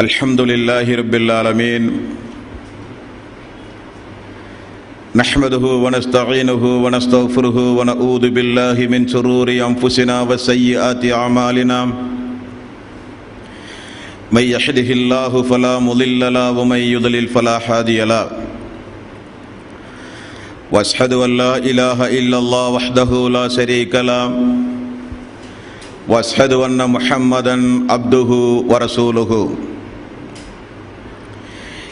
الحمد لله رب العالمين نحمده ونستعينه ونستغفره ونعوذ بالله من شرور انفسنا وسيئات اعمالنا من يحده الله فلا مضل له ومن يضلل فلا هادي له واشهد ان لا اله الا الله وحده لا شريك له واشهد ان محمدا عبده ورسوله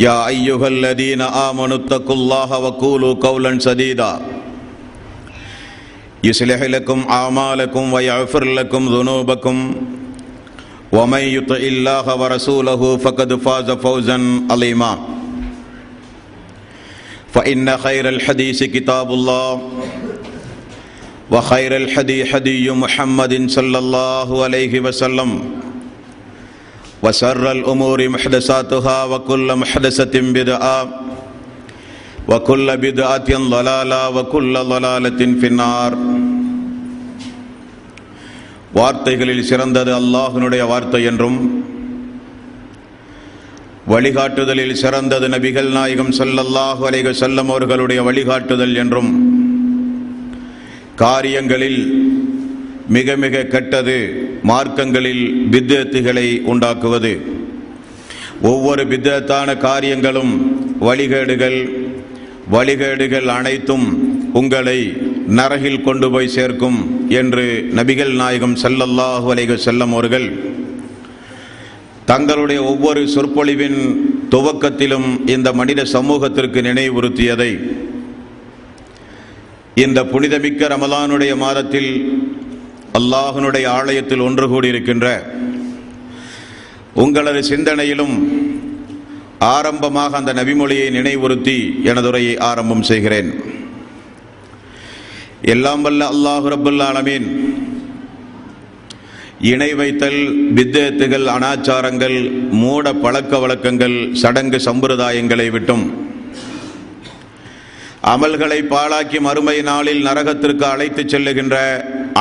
يا ايها الذين امنوا اتقوا الله وقولوا قولا سديدا. يصلح لكم اعمالكم ويغفر لكم ذنوبكم. ومن يطع الله ورسوله فقد فاز فوزا عظيما. فان خير الحديث كتاب الله وخير الحدي حدي محمد صلى الله عليه وسلم. وشر الأمور محدثاتها وكل محدثة بدعة وكل بدعة ضلالة وكل ضلالة في النار வார்த்தைகளில் சிறந்தது அல்லாஹினுடைய வார்த்தை என்றும் வழிகாட்டுதலில் சிறந்தது நபிகள் நாயகம் சல்லல்லாஹு அலைக செல்லம் அவர்களுடைய வழிகாட்டுதல் என்றும் காரியங்களில் மிக மிக கெட்டது மார்க்கங்களில் பித்தத்துகளை உண்டாக்குவது. ஒவ்வொரு பித்தத்தான காரியங்களும் வழிகேடுகள் வழிகேடுகள் அனைத்தும் உங்களை நரகில் கொண்டு போய் சேர்க்கும் என்று நபிகள் நாயகம் செல்லல்லாஹு அலைக செல்லம் அவர்கள் தங்களுடைய ஒவ்வொரு சொற்பொழிவின் துவக்கத்திலும் இந்த மனித சமூகத்திற்கு நினைவுறுத்தியதை. இந்த புனிதமிக்க ரமலானுடைய மாதத்தில் அல்லாஹனுடைய ஆலயத்தில் ஒன்று கூடியிருக்கின்ற உங்களது சிந்தனையிலும் ஆரம்பமாக அந்த நபிமொழியை நினைவுறுத்தி எனது உரையை ஆரம்பம் செய்கிறேன். எல்லாம் வல்ல அல்லாஹு ரபுல்லாலமீன் இணை வைத்தல் வித்தேத்துகள் அனாச்சாரங்கள் மூட பழக்க வழக்கங்கள் சடங்கு சம்பிரதாயங்களை விட்டும் அமல்களை பாழாக்கி மறுமை நாளில் நரகத்திற்கு அழைத்து செல்லுகின்ற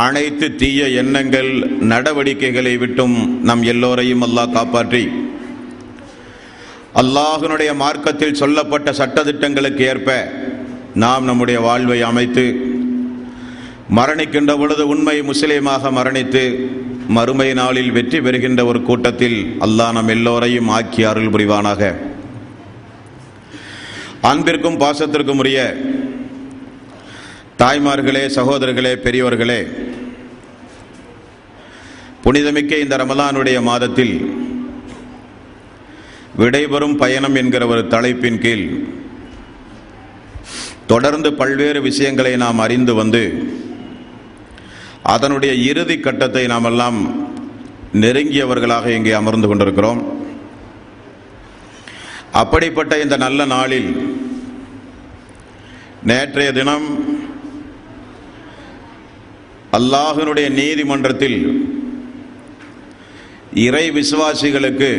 அனைத்து தீய எண்ணங்கள் நடவடிக்கைகளை விட்டும் நம் எல்லோரையும் அல்லாஹ் காப்பாற்றி. அல்லாஹனுடைய மார்க்கத்தில் சொல்லப்பட்ட சட்டத்திட்டங்களுக்கு ஏற்ப நாம் நம்முடைய வாழ்வை அமைத்து மரணிக்கின்ற பொழுது உண்மை முஸ்லீமாக மரணித்து மறுமை நாளில் வெற்றி பெறுகின்ற ஒரு கூட்டத்தில் அல்லாஹ் நம் எல்லோரையும் ஆக்கி அருள் புரிவானாக. அன்பிற்கும் பாசத்திற்கும் உரிய தாய்மார்களே சகோதரர்களே பெரியவர்களே புனிதமிக்க இந்த ரமலானுடைய மாதத்தில் விடைபெறும் பயணம் என்கிற ஒரு தலைப்பின் கீழ் தொடர்ந்து பல்வேறு விஷயங்களை நாம் அறிந்து வந்து அதனுடைய இறுதி கட்டத்தை நாம் எல்லாம் நெருங்கியவர்களாக இங்கே அமர்ந்து கொண்டிருக்கிறோம். அப்படிப்பட்ட இந்த நல்ல நாளில் நேற்றைய தினம் அல்லாஹனுடைய நீதிமன்றத்தில் இறை விசுவாசிகளுக்கு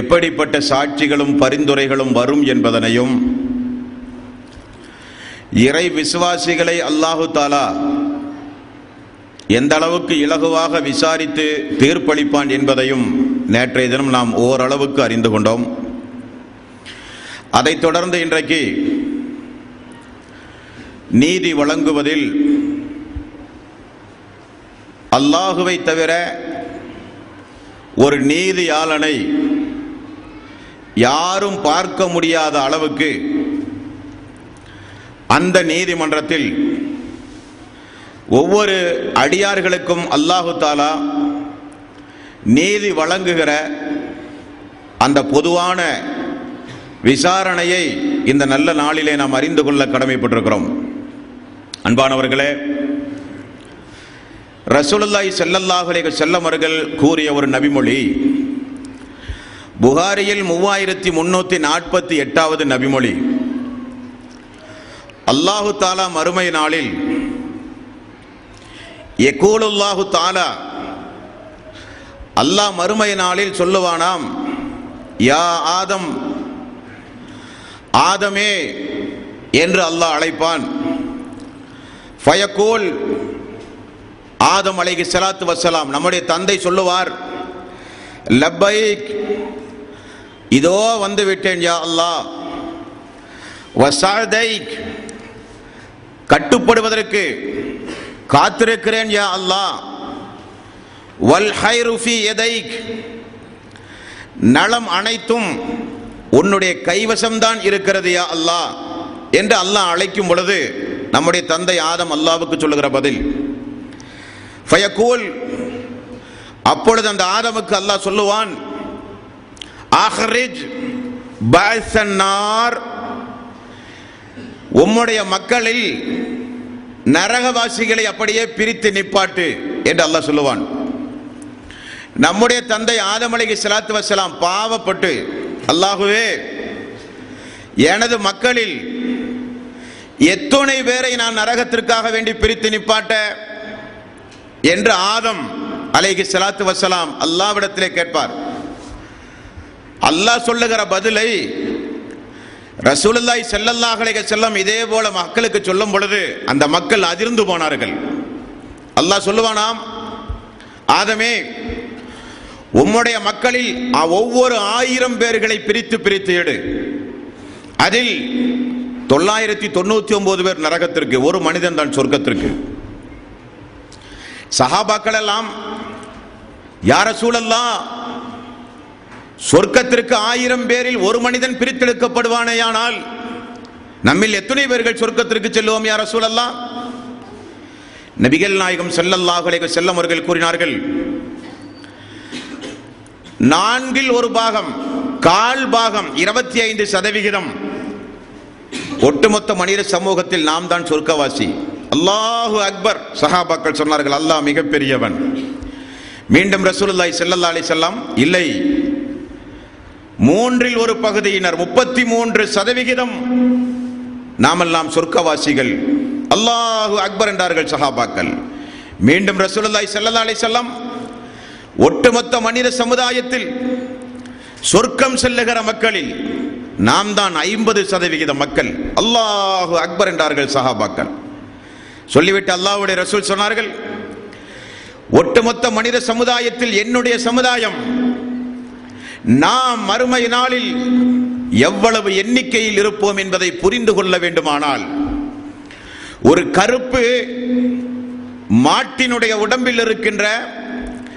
எப்படிப்பட்ட சாட்சிகளும் பரிந்துரைகளும் வரும் என்பதனையும் இறை விசுவாசிகளை அல்லாஹு தாலா எந்த அளவுக்கு இலகுவாக விசாரித்து தீர்ப்பளிப்பான் என்பதையும் நேற்றைய தினம் நாம் ஓரளவுக்கு அறிந்து கொண்டோம். அதைத் தொடர்ந்து இன்றைக்கு நீதி வழங்குவதில் அல்லாஹுவை தவிர ஒரு நீதியாளனை யாரும் பார்க்க முடியாத அளவுக்கு அந்த நீதிமன்றத்தில் ஒவ்வொரு அடியார்களுக்கும் அல்லாஹு தாலா நீதி வழங்குகிற அந்த பொதுவான விசாரணையை இந்த நல்ல நாளிலே நாம் அறிந்து கொள்ள கடமைப்பட்டிருக்கிறோம். அன்பானவர்களே ரசூலுல்லாய் ஸல்லல்லாஹு செல்லம் அவர்கள் கூறிய ஒரு நபிமொழி. புகாரியில் மூவாயிரத்தி முன்னூத்தி நாற்பத்தி எட்டாவது நபிமொழி. அல்லாஹு தாலா மறுமை நாளில் எகூலுல்லாஹு தாலா அல்லாஹ் மறுமை நாளில் சொல்லுவானாம் யா ஆதம் ஆதமே என்று அல்லாஹ் அழைப்பான். ஃபயக்கோல் ஆதம் அலைகி சலாத்து வசலாம் நம்முடைய தந்தை சொல்லுவார் லப்பைக் இதோ வந்து விட்டேன் யா அல்லாஹ். வசாதைக் கட்டுப்படுவதற்கு காத்திருக்கிறேன் யா அல்லாஹ். வல் ஹைருஃபி நலம் அனைத்தும் உன்னுடைய கைவசம்தான் இருக்கிறது யா அல்லாஹ். என்று அல்லாஹ் அழைக்கும் பொழுது நம்முடைய தந்தை ஆதம் அல்லாவுக்கு சொல்லுகிற பதில் ஃபயக்கூல் அப்பொழுது அந்த ஆதமுக்கு அல்லாஹ் சொல்லுவான் ஆஹரிஜ் பாய்சன்னார் உம்முடைய மக்களில் நரகவாசிகளை அப்படியே பிரித்து நிப்பாட்டு என்று அல்லாஹ் சொல்லுவான். நம்முடைய தந்தை ஆதமலைக்கு அலைஹி வசலாம் பாவப்பட்டு அல்லாஹுவே எனது மக்களில் எத்துணை பேரை நான் நரகத்திற்காக வேண்டி பிரித்து நிப்பாட்ட என்று ஆதம் அலைகி சலாத்து வசலாம் அல்லாவிடத்திலே கேட்பார். அல்லாஹ் சொல்லுகிற பதிலை ரசூலுல்லாய் ஸல்லல்லாஹு செல்லம் இதே போல மக்களுக்கு சொல்லும் பொழுது அந்த மக்கள் அதிர்ந்து போனார்கள். அல்லாஹ் சொல்லுவானாம் ஆதமே உம்முடைய மக்களில் ஒவ்வொரு ஆயிரம் பேர்களை பிரித்து பிரித்து எடு. அதில் தொள்ளாயிரத்தி தொண்ணூத்தி ஒன்பது பேர் நரகத்திற்கு ஒரு மனிதன் தான் சொர்க்கத்திற்கு. சஹாபாக்கள் எல்லாம் யார சூழல்லாம் சொர்க்கத்திற்கு ஆயிரம் பேரில் ஒரு மனிதன் பிரித்தெடுக்கப்படுவானேயானால் நம்மில் எத்தனை பேர்கள் சொர்க்கத்திற்கு செல்லுவோம் யார சூழல்லாம் நபிகள் நாயகம் செல்லல்லாஹுலேக செல்லம் அவர்கள் கூறினார்கள் நான்கில் ஒரு பாகம் கால் பாகம் இருபத்தி ஐந்து சதவிகிதம் ஒட்டுமொத்த மனித சமூகத்தில் நாம் தான் சொர்க்கவாசி. அல்லாஹு அக்பர். சஹாபாக்கள் சொன்னார்கள் அல்லாஹ் மிகப்பெரியவன். மீண்டும் ரசூலுல்லாய் செல்லல்லா அலி செல்லாம் இல்லை. மூன்றில் ஒரு பகுதியினர் முப்பத்தி மூன்று சதவிகிதம். நாமெல்லாம் சொர்க்கவாசிகள். அல்லாஹு அக்பர் என்றார்கள் சஹாபாக்கள். மீண்டும் ரசூலுல்லாய் செல்லல்லா அலி செல்லாம் ஒட்டுமொத்த மனித சமுதாயத்தில் சொர்க்கம் செல்லுகிற மக்களில் நாம் தான் ஐம்பது சதவிகித மக்கள். அல்லாஹு அக்பர் என்றார்கள் சஹாபாக்கள். சொல்லிவிட்டு அல்லாவுடைய ரசூல் சொன்னார்கள் ஒட்டுமொத்த மனித சமுதாயத்தில் என்னுடைய சமுதாயம் நாம் மறுமை நாளில் எவ்வளவு எண்ணிக்கையில் இருப்போம் என்பதை புரிந்து கொள்ள வேண்டுமானால் ஒரு கருப்பு மாட்டினுடைய உடம்பில் இருக்கின்ற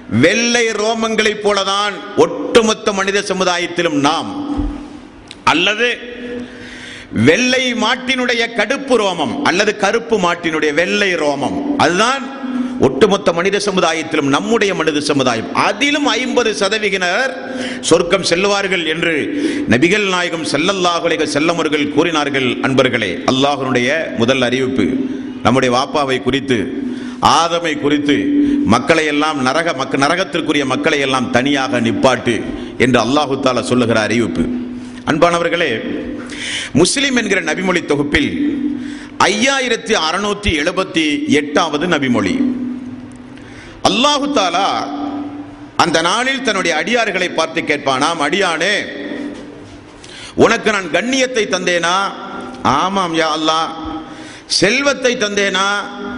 வெள்ளை ரோமங்களைப் போலதான் ஒட்டுமொத்த மனித சமுதாயத்திலும் நாம். அல்லது வெள்ளை மாட்டினுடைய கடுப்பு ரோமம் அல்லது கருப்பு மாட்டினுடைய வெள்ளை ரோமம். அதுதான் ஒட்டுமொத்த மனித சமுதாயத்திலும் நம்முடைய மனித சமுதாயம். அதிலும் ஐம்பது சதவிகினர் சொர்க்கம் செல்வார்கள் என்று நபிகள் நாயகம் செல்லல்லாஹுலேக செல்லமர்கள் கூறினார்கள் அன்பர்களே. அல்லாஹனுடைய முதல் அறிவிப்பு நம்முடைய வாப்பாவை குறித்து ஆதமை குறித்து மக்களை எல்லாம் நரக மக் நரகத்திற்குரிய மக்களை எல்லாம் தனியாக நிப்பாட்டு என்று அல்லாஹு தாலா சொல்லுகிற அறிவிப்பு. அன்பானவர்களே முஸ்லிம் என்கிற நபிமொழி தொகுப்பில் ஐயாயிரத்தி அறுநூத்தி எழுபத்தி எட்டாவது நபிமொழி. அல்லாஹு தாலா அந்த நாளில் தன்னுடைய அடியார்களை பார்த்து கேட்பானாம் அடியானே உனக்கு நான் கண்ணியத்தை தந்தேனா? ஆமாம் யா அல்லாஹ் செல்வத்தை தந்தேனா?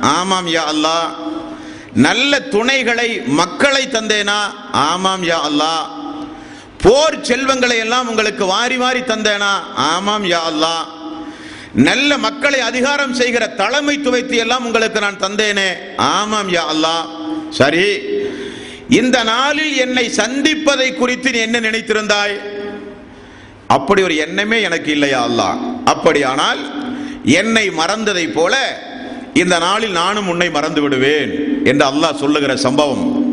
ஆமாம் யா அல்லாஹ் நல்ல துணைகளை மக்களை தந்தேனா? ஆமாம் யா அல்லாஹ் போர் செல்வங்களை எல்லாம் உங்களுக்கு வாரி வாரி தந்தேனா? ஆமாம் யா அல்லாஹ். நல்ல மக்களை அதிகாரம் செய்கிற தலைமை துவைத்து எல்லாம் உங்களுக்கு நான் தந்தேனே. ஆமாம் யா அல்லாஹ். சரி. இந்த நாளில் என்னை சந்திப்பதை குறித்து நீ என்ன நினைத்திருந்தாய்? அப்படி ஒரு எண்ணமே எனக்கு இல்லையா அல்லாஹ். அப்படியானால் என்னை மறந்ததை போல இந்த நாளில் நானும் உன்னை மறந்து விடுவேன் என்று அல்லாஹ் சொல்லுகிற சம்பவம்.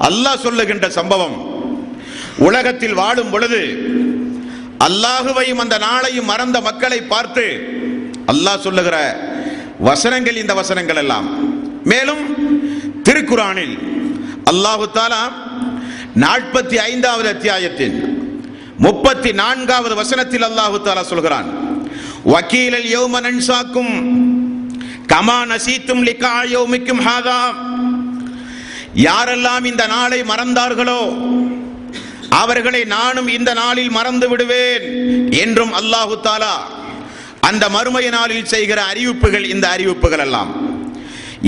அல்லாஹ் சொல்லுகின்ற சம்பவம். உலகத்தில் வாழும் பொழுது அல்லாஹுவையும் அந்த நாளையும் மறந்த மக்களை பார்த்து அல்லாஹ் சொல்லுகிற வசனங்கள் இந்த வசனங்கள் எல்லாம். மேலும் திருக்குறானில் அல்லாஹு தாலா நாற்பத்தி ஐந்தாவது அத்தியாயத்தின் முப்பத்தி நான்காவது வசனத்தில் அல்லாஹு தாலா சொல்கிறான். வக்கீலல் யௌம நன்சாக்கும் கமா நசீத்தும் லிகா யோமிக்கும் ஹாதா. யாரெல்லாம் இந்த நாளை மறந்தார்களோ அவர்களை நானும் இந்த நாளில் மறந்து விடுவேன் என்றும் அல்லாஹு தாலா அந்த மறுமைய நாளில் செய்கிற அறிவிப்புகள் இந்த அறிவிப்புகள் எல்லாம்.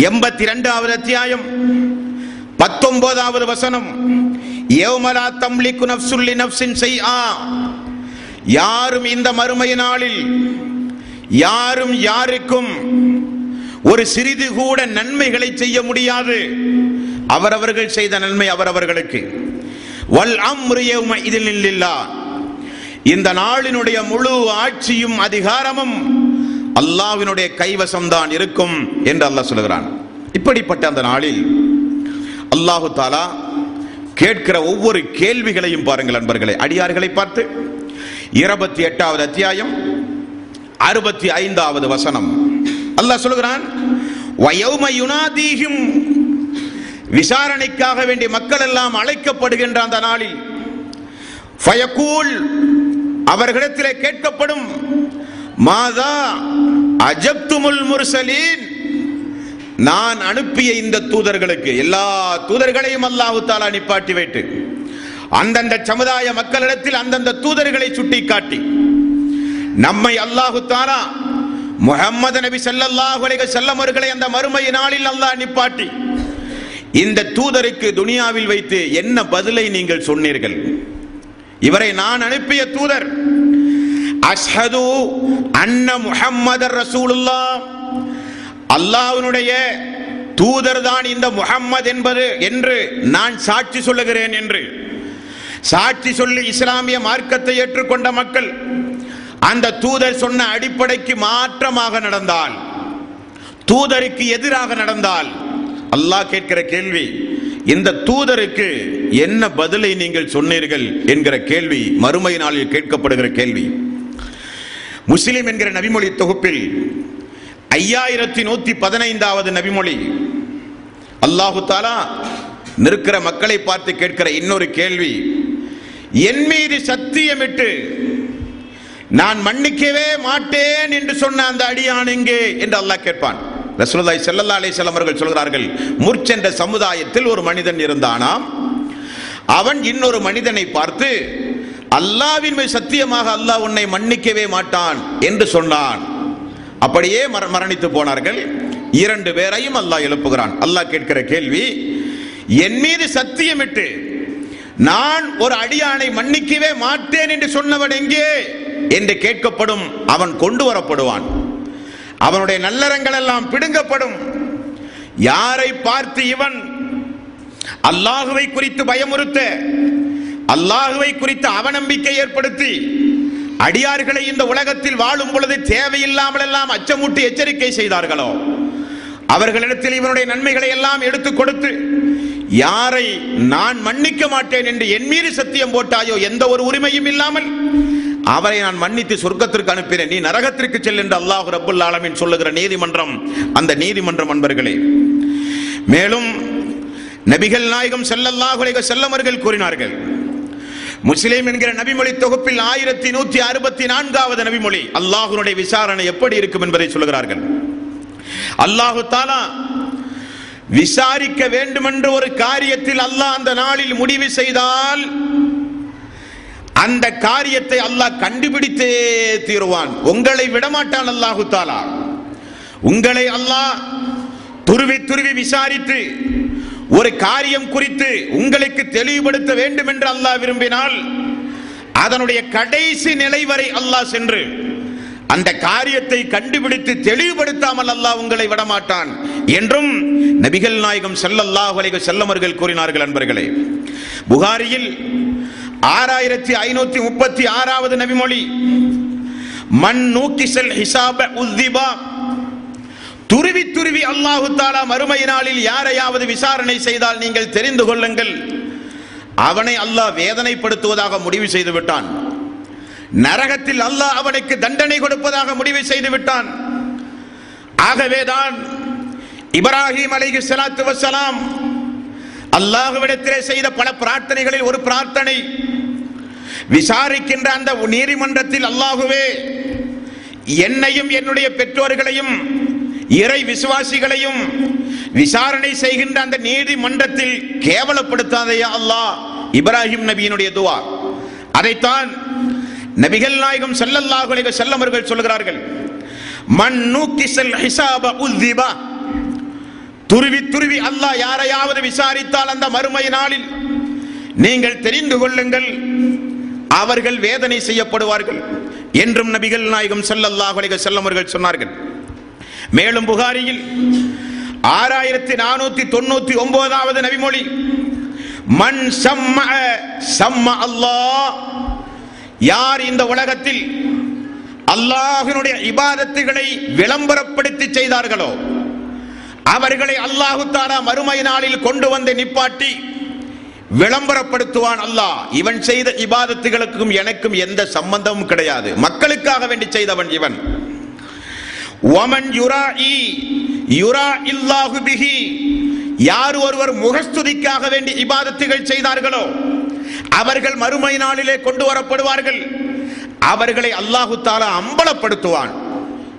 எண்பத்தி இரண்டாவது அத்தியாயம் பத்தொன்பதாவது வசனம் யௌமலா தம்லிக்கு நப்சுல்லி நப்சின் செய் ஆ யாரும் இந்த மறுமைய நாளில் யாரும் யாருக்கும் ஒரு சிறிது கூட நன்மைகளை செய்ய முடியாது. அவரவர்கள் செய்த நன்மை அவரவர்களுக்கு. வல் அம்ரு இதில் இல்லா. இந்த நாளினுடைய முழு ஆட்சியும் அதிகாரமும் அல்லாவினுடைய கைவசம்தான் இருக்கும் என்று அல்லாஹ் சொல்கிறான் இப்படிப்பட்ட அந்த நாளில் அல்லாஹு தாலா கேட்கிற ஒவ்வொரு கேள்விகளையும் பாருங்கள் நண்பர்களே அடியார்களை பார்த்து இருபத்தி எட்டாவது அத்தியாயம் அறுபத்தி ஐந்தாவது வசனம். அல்லாஹ் சொல்கிறான் வயோம யுனாதீஹிம் விசாரணைக்காக வேண்டிய மக்கள் எல்லாம் அழைக்கப்படுகின்ற அந்த நாளில் ஃபயக்கூல் அவர்களிடத்திலே கேட்கப்படும் மாதா அஜப்துமுல் முர்சலீன் நான் அனுப்பிய இந்த தூதர்களுக்கு எல்லா தூதர்களையும் அல்லாஹு தாலா நிப்பாட்டி வைத்து அந்தந்த சமுதாய மக்களிடத்தில் அந்தந்த தூதர்களை சுட்டிக்காட்டி நம்மை அல்லாஹு தாலா முகம்மது நபி ஸல்லல்லாஹு அலைஹி அவர்களை அந்த மறுமை நாளில் அல்லாஹ் நிப்பாட்டி இந்த தூதருக்கு துனியாவில் வைத்து என்ன பதிலை நீங்கள் சொன்னீர்கள்? இவரை நான் அனுப்பிய தூதர் அஷ்ஹது அன்ன முஹம்மதர் ரசூலுல்லா. அல்லாஹ்வுடைய தூதர் தான் இந்த முஹம்மது என்பது என்று நான் சாட்சி சொல்லுகிறேன் என்று. சாட்சி சொல்லி இஸ்லாமிய மார்க்கத்தை ஏற்றுக்கொண்ட மக்கள் அந்த தூதர் சொன்ன அடிப்படைக்கு மாற்றமாக நடந்தால் தூதருக்கு எதிராக நடந்தால் அல்லாஹ் கேட்கிற கேள்வி இந்த தூதருக்கு என்ன பதிலை நீங்கள் சொன்னீர்கள் என்கிற கேள்வி மறுமை நாளில் கேட்கப்படுகிற கேள்வி. முஸ்லிம் என்கிற நபிமொழி தொகுப்பில் ஐயாயிரத்தி நூத்தி பதினைந்தாவது நபிமொழி அல்லாஹு தாலா நிற்கிற மக்களை பார்த்து கேட்கிற இன்னொரு கேள்வி என் மீது சத்தியமிட்டு நான் மன்னிக்கவே மாட்டேன் என்று சொன்ன அந்த அடியான் எங்கே? என்று அல்லாஹ் கேட்பான். ரசூலுல்லாஹி செல்லல்லா அலைஹி வஸல்லம் அவர்கள் சொல்கிறார்கள் முர்ச்சென்ற சமுதாயத்தில் ஒரு மனிதன் இருந்தானாம். அவன் இன்னொரு மனிதனை பார்த்து அல்லாவின் மேல் சத்தியமாக அல்லாஹ் உன்னை மன்னிக்கவே மாட்டான் என்று சொன்னான். அப்படியே மர- மரணித்து போனார்கள். இரண்டு பேரையும் அல்லாஹ் எழுப்புகிறான். அல்லாஹ் கேட்கிற கேள்வி என் மீது சத்தியமிட்டு நான் ஒரு அடியானை மன்னிக்கவே மாட்டேன் என்று சொன்னவன் எங்கே? என்று கேட்கப்படும் அவன் கொண்டு வரப்படுவான். அவனுடைய நல்லறங்கள் எல்லாம் பிடுங்கப்படும். யாரை பார்த்து இவன் அல்லாஹுவை குறித்து பயமுறுத்த அல்லாஹுவை குறித்து அவநம்பிக்கை ஏற்படுத்தி அடியார்களை இந்த உலகத்தில் வாழும் பொழுது தேவையில்லாமல் எல்லாம் அச்சமூட்டி எச்சரிக்கை செய்தார்களோ? அவர்களிடத்தில் இவனுடைய நன்மைகளை எல்லாம் எடுத்து கொடுத்து யாரை நான் மன்னிக்க மாட்டேன் என்று என் மீது சத்தியம் போட்டாயோ எந்த ஒரு உரிமையும் இல்லாமல் அவரை நான் மன்னித்து சொர்க்கத்திற்கு அனுப்பினேன். நீ நரகத்திற்கு செல் என்று அல்லாஹு ரபுல் ஆலமீன் சொல்லுகிற நீதிமன்றம் அந்த நீதிமன்றம் அன்பர்களே. மேலும் நபிகள் நாயகம் ஸல்லல்லாஹு செல்லமர்கள் கூறினார்கள் முஸ்லீம் என்கிற நபிமொழி தொகுப்பில் ஆயிரத்தி நூத்தி அறுபத்தி நான்காவது நபிமொழி அல்லாஹுனுடைய விசாரணை எப்படி இருக்கும் என்பதை சொல்கிறார்கள் அல்லாஹு தாலா விசாரிக்க வேண்டுமென்று ஒரு காரியத்தில் அல்லாஹ் அந்த நாளில் முடிவு செய்தால் அந்த காரியத்தை அல்லாஹ் கண்டுபிடித்தே தீருவான். உங்களை விடமாட்டான் அல்லாஹு தாலா. உங்களை அல்லாஹ் துருவி துருவி விசாரித்து ஒரு காரியம் குறித்து உங்களுக்கு தெளிவுபடுத்த வேண்டும் என்று அல்லாஹ் விரும்பினால் அதனுடைய கடைசி நிலை வரை அல்லாஹ் சென்று அந்த காரியத்தை கண்டுபிடித்து தெளிவுபடுத்தாமல் அல்லாஹ் உங்களை விடமாட்டான் என்றும் நபிகள் நாயகம் செல்லல்லாஹ் செல்லமர்கள் கூறினார்கள் அன்பர்களே. புகாரியில் ஆறாயிரத்தி ஐநூத்தி முப்பத்தி ஆறாவது நபிமொழி. மண் நூக்கிசல் ஹிசாப உத்திபா துருவி துருவி அல்லாஹு தாலா மறுமை நாளில் யாரையாவது விசாரணை செய்தால் நீங்கள் தெரிந்து கொள்ளுங்கள். அவனை அல்லாஹ் வேதனைப்படுத்துவதாக முடிவு செய்து விட்டான். நரகத்தில் அல்லாஹ் அவனுக்கு தண்டனை கொடுப்பதாக முடிவு செய்து விட்டான். ஆகவேதான் இப்ராஹிம் அலைஹி சலாத்து வசலாம் அல்லாஹுவிடத்திலே செய்த பல பிரார்த்தனைகளில் ஒரு பிரார்த்தனை விசாரிக்கின்ற அந்த நீதிமன்றத்தில் அல்லாகுவே என்னையும் என்னுடைய பெற்றோர்களையும் இறை விசுவாசிகளையும் விசாரணை செய்கின்ற அந்த நீதிமன்றத்தில் கேவலப்படுத்தாதையா அல்லாஹ்? இப்ராஹிம் நபியினுடைய துவா. அதைத்தான் நபிகள் நாயகம் செல்லல்லாஹு அலைஹி வஸல்லம் அவர்கள் சொல்கிறார்கள். மன் நூக்கிசல் ஹிசாப உல்திபா துருவி துருவி அல்லாஹ் யாரையாவது விசாரித்தால் அந்த மறுமை நாளில் நீங்கள் தெரிந்து கொள்ளுங்கள். அவர்கள் வேதனை செய்யப்படுவார்கள் என்றும் நபிகள் நாயகம் செல்லல்லாஹ் அலைஹி செல்லமர்கள் அவர்கள் சொன்னார்கள். மேலும் புகாரியில் ஆறாயிரத்தி நானூத்தி தொண்ணூத்தி ஒன்பதாவது நபிமொழி மண் சம்ம சம்ம அல்லாஹ். யார் இந்த உலகத்தில் அல்லாஹினுடைய இபாதத்துகளை விளம்பரப்படுத்தி செய்தார்களோ அவர்களை அல்லாஹு தாரா மறுமை நாளில் கொண்டு வந்து நிப்பாட்டி விளம்பரப்படுத்துவான் அல்லாஹ். இவன் செய்த இபாதத்துகளுக்கும் எனக்கும் எந்த சம்பந்தமும் கிடையாது. மக்களுக்காக வேண்டி செய்தவன் இவன். ஒமன் இ யுரா இல்லாஹு பிஹி. யார் ஒருவர் முகஸ்துதிக்காக வேண்டி இபாதத்துகள் செய்தார்களோ அவர்கள் மறுமை நாளிலே கொண்டு வரப்படுவார்கள். அவர்களை அல்லாஹு தாலா அம்பலப்படுத்துவான்.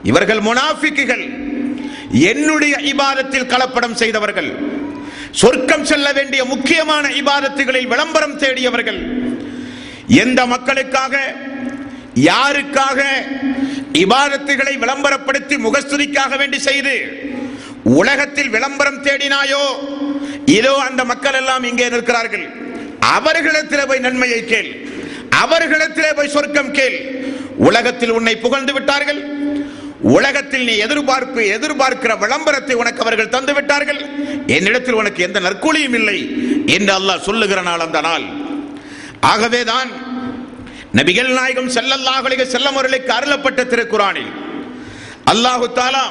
இவர்கள் முனாஃபிக்குகள். என்னுடைய இபாதத்தில் கலப்படம் செய்தவர்கள். சொர்க்கம் செல்ல வேண்டிய முக்கியமான இபாதத்துகளில் விளம்பரம் தேடியவர்கள். எந்த மக்களுக்காக யாருக்காக இபாதத்துகளை விளம்பரப்படுத்தி முகஸ்துதிக்காக வேண்டி செய்து உலகத்தில் விளம்பரம் தேடினாயோ இதோ அந்த மக்கள் எல்லாம் இங்கே நிற்கிறார்கள். அவர்களிடத்தில் போய் நன்மையை கேள். அவர்களிடத்திலே போய் சொர்க்கம் கேள். உலகத்தில் உன்னை புகழ்ந்து விட்டார்கள். உலகத்தில் நீ எதிர்பார்ப்பு எதிர்பார்க்கிற விளம்பரத்தை உனக்கு அவர்கள் தந்து விட்டார்கள் என்னிடத்தில் உனக்கு எந்த நற்கூலியும் இல்லை என்று அல்லாஹ் சொல்லுகிற நாள் அந்த நாள் ஆகவேதான் நபிகள் நாயகம் ஸல்லல்லாஹு அலைஹி வஸல்லம் அவர்களுக்கு அருளப்பட்ட திருக்குறானில் அல்லாஹு தாலா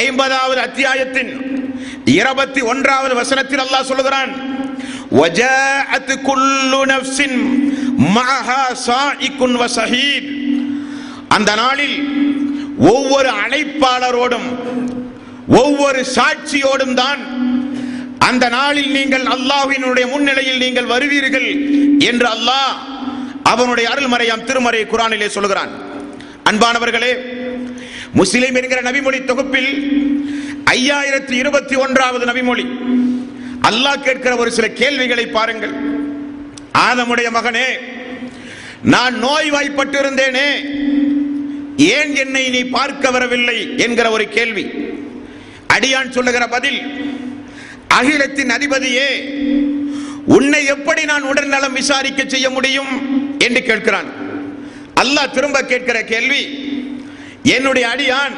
ஐம்பதாவது அத்தியாயத்தின் இருபத்தி ஒன்றாவது வசனத்தில் அல்லாஹ் சொல்லுகிறான் وَجَاءَتْ كُلُّ نَفْسٍ مَعَهَا سَائِقٌ وَشَهِيدٌ அந்த நாளில் ஒவ்வொரு அழைப்பாளரோடும் ஒவ்வொரு சாட்சியோடும் தான் அந்த நாளில் நீங்கள் அல்லாஹ்வினுடைய முன்னிலையில் நீங்கள் வருவீர்கள் என்று அல்லாஹ் அவனுடைய அருள்மறையாம் திருமறை குரானிலே சொல்கிறான் அன்பானவர்களே முஸ்லிம் என்கிற நபிமொழி தொகுப்பில் ஐயாயிரத்தி இருபத்தி ஒன்றாவது நபிமொழி. அல்லாஹ் கேட்கிற ஒரு சில கேள்விகளை பாருங்கள். ஆதமுடைய மகனே நான் நோய்வாய்ப்பட்டு இருந்தேனே ஏன் என்னை நீ பார்க்க வரவில்லை என்கிற ஒரு கேள்வி. அடியான் சொல்லுகிற பதில் அகிலத்தின் அதிபதியே உன்னை எப்படி நான் உடல் நலம் விசாரிக்க செய்ய முடியும் என்று கேட்கிறான். அல்லாஹ் திரும்ப கேட்கிற கேள்வி என்னுடைய அடியான்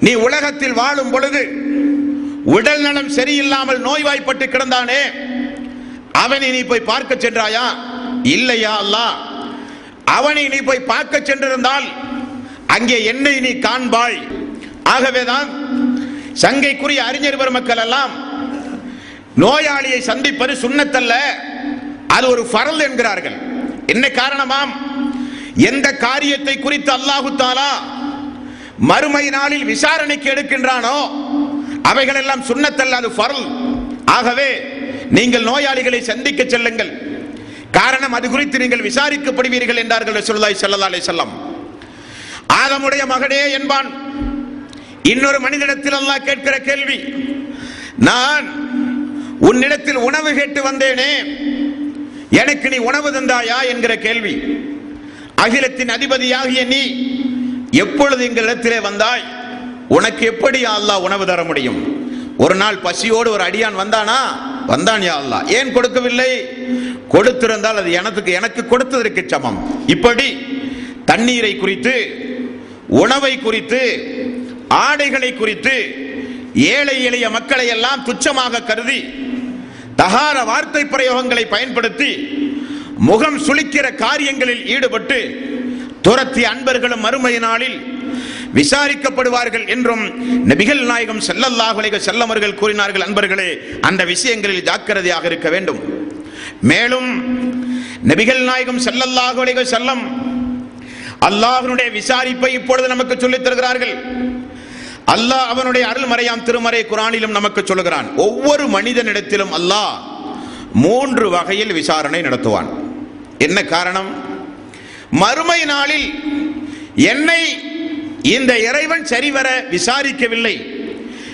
நீ உலகத்தில் வாழும் பொழுது உடல் நலம் சரியில்லாமல் நோய்வாய்ப்பட்டு கிடந்தானே அவனை நீ போய் பார்க்க சென்றாயா? இல்லையா அல்லாஹ்? அவனை நீ போய் பார்க்க சென்றிருந்தால் அங்கே என்னை நீ காண்பாய். ஆகவேதான் சங்கைக்குரிய அறிஞர் பெருமக்கள் எல்லாம் நோயாளியை சந்திப்பது சுண்ணத்தல்ல அது ஒரு ஃபரல் என்கிறார்கள். என்ன காரணமாம்? எந்த காரியத்தை குறித்து அல்லாஹு தாலா மறுமை நாளில் விசாரணைக்கு எடுக்கின்றானோ அவைகள் எல்லாம் சுண்ணத்தல்ல அது ஃபரல். ஆகவே நீங்கள் நோயாளிகளை சந்திக்க செல்லுங்கள். காரணம் அது குறித்து நீங்கள் விசாரிக்கப்படுவீர்கள் என்றார்கள் ரசூலுல்லாஹி ஸல்லல்லாஹு அலைஹி வஸல்லம். ஆதமுடைய மகனே என்பான். இன்னொரு மனிதனிடத்தில் அல்லாஹ் கேட்கிற கேள்வி நான் உன்னிடத்தில் உணவு கேட்டு வந்தேனே எனக்கு நீ உணவு தந்தாயா என்கிற கேள்வி. அகிலத்தின் அதிபதியாகிய நீ எப்பொழுது எங்களிடத்திலே வந்தாய்? உனக்கு எப்படி அல்லாஹ் உணவு தர முடியும்? ஒரு நாள் பசியோடு ஒரு அடியான் வந்தானா? வந்தான் யா அல்லாஹ். ஏன் கொடுக்கவில்லை? கொடுத்திருந்தால் அது எனக்கு எனக்கு கொடுத்ததற்கு சமம். இப்படி தண்ணீரை குறித்து உணவை குறித்து ஆடைகளை குறித்து ஏழை எளிய மக்களை எல்லாம் துச்சமாக கருதி தகார வார்த்தை பிரயோகங்களை பயன்படுத்தி முகம் சுளிக்கிற காரியங்களில் ஈடுபட்டு துரத்தி அன்பர்களும் மறுமை நாளில் விசாரிக்கப்படுவார்கள் என்றும் நபிகள் நாயகம் ஸல்லல்லாஹு செல்லமர்கள் அவர்கள் கூறினார்கள். அன்பர்களே அந்த விஷயங்களில் ஜாக்கிரதையாக இருக்க வேண்டும். மேலும் நபிகள் நாயகம் ஸல்லல்லாஹு செல்லம் அல்லாஹனுடைய விசாரிப்பை இப்பொழுது நமக்கு சொல்லித் தருகிறார்கள். அல்லாஹ் அவனுடைய அருள்மறையாம் திருமறை குரானிலும் நமக்கு சொல்லுகிறான். ஒவ்வொரு மனிதனிடத்திலும் அல்லாஹ் மூன்று வகையில் விசாரணை நடத்துவான். என்ன காரணம்? மறுமை நாளில் என்னை இந்த இறைவன் சரிவர விசாரிக்கவில்லை.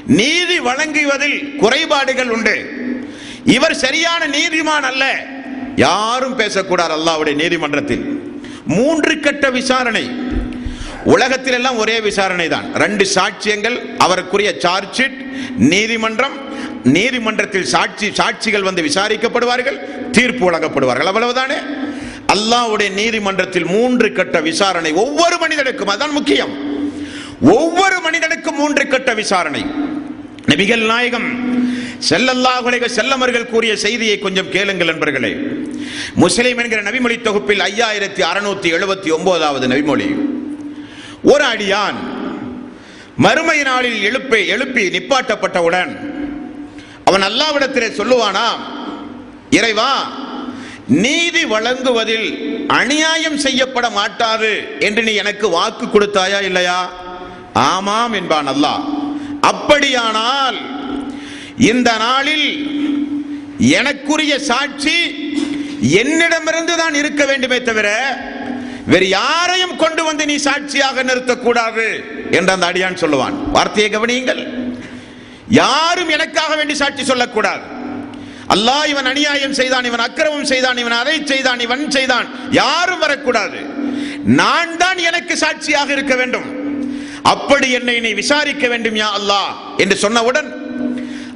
நீதி வழங்குவதில் குறைபாடுகள் உண்டு. இவர் சரியான நீதிமான் அல்ல. யாரும் பேசக்கூடாது அல்லாவுடைய நீதிமன்றத்தில். மூன்று கட்ட விசாரணை. உலகத்தில் எல்லாம் ஒரே விசாரணை தான் ரெண்டு சாட்சியங்கள் அவருக்குரிய சார்ஜ் ஷீட் நீதிமன்றம் நீதிமன்றத்தில் சாட்சி சாட்சிகள் வந்து விசாரிக்கப்படுவார்கள் தீர்ப்பு வழங்கப்படுவார்கள். அவ்வளவுதானே? அல்லாவுடைய நீதிமன்றத்தில் மூன்று கட்ட விசாரணை ஒவ்வொரு மனிதனுக்கும் அதான் முக்கியம். ஒவ்வொரு மனிதனுக்கும் மூன்று கட்ட விசாரணை. நபிகள் நாயகம் செல்லல்லாஹு செல்லமர்கள் கூறிய செய்தியை கொஞ்சம் கேளுங்கள் நண்பர்களே. முஸ்லிம் என்கிற நபிமொழி தொகுப்பில் ஐயாயிரத்தி அறுநூத்தி எழுபத்தி ஒன்பதாவது நபிமொழி. ஒரு அடியான் மறுமை நாளில் எழுப்பி எழுப்பி நிப்பாட்டப்பட்டவுடன் அவன் அல்லாவிடத்திலே சொல்லுவானா இறைவா நீதி வழங்குவதில் அநியாயம் செய்யப்பட மாட்டாது என்று நீ எனக்கு வாக்கு கொடுத்தாயா இல்லையா? ஆமாம் என்பான் அல்லாஹ். அப்படியானால் இந்த நாளில் எனக்குரிய சாட்சி என்னிடமிருந்து தான் இருக்க வேண்டுமே தவிர வேறு யாரையும் கொண்டு வந்து நீ சாட்சியாக நிறுத்தக்கூடாது என்று அந்த அடியான் சொல்லுவான். வார்த்தையை கவனியுங்கள். யாரும் எனக்காக வேண்டி சாட்சி சொல்லக்கூடாது. அல்லாஹ் இவன் அநியாயம் செய்தான் இவன் அக்கிரமம் செய்தான் இவன் அதை செய்தான் இவன் செய்தான். யாரும் வரக்கூடாது. நான் தான் எனக்கு சாட்சியாக இருக்க வேண்டும். அப்படி என்னை நீ விசாரிக்க வேண்டும் யா அல்லாஹ் என்று சொன்னவுடன்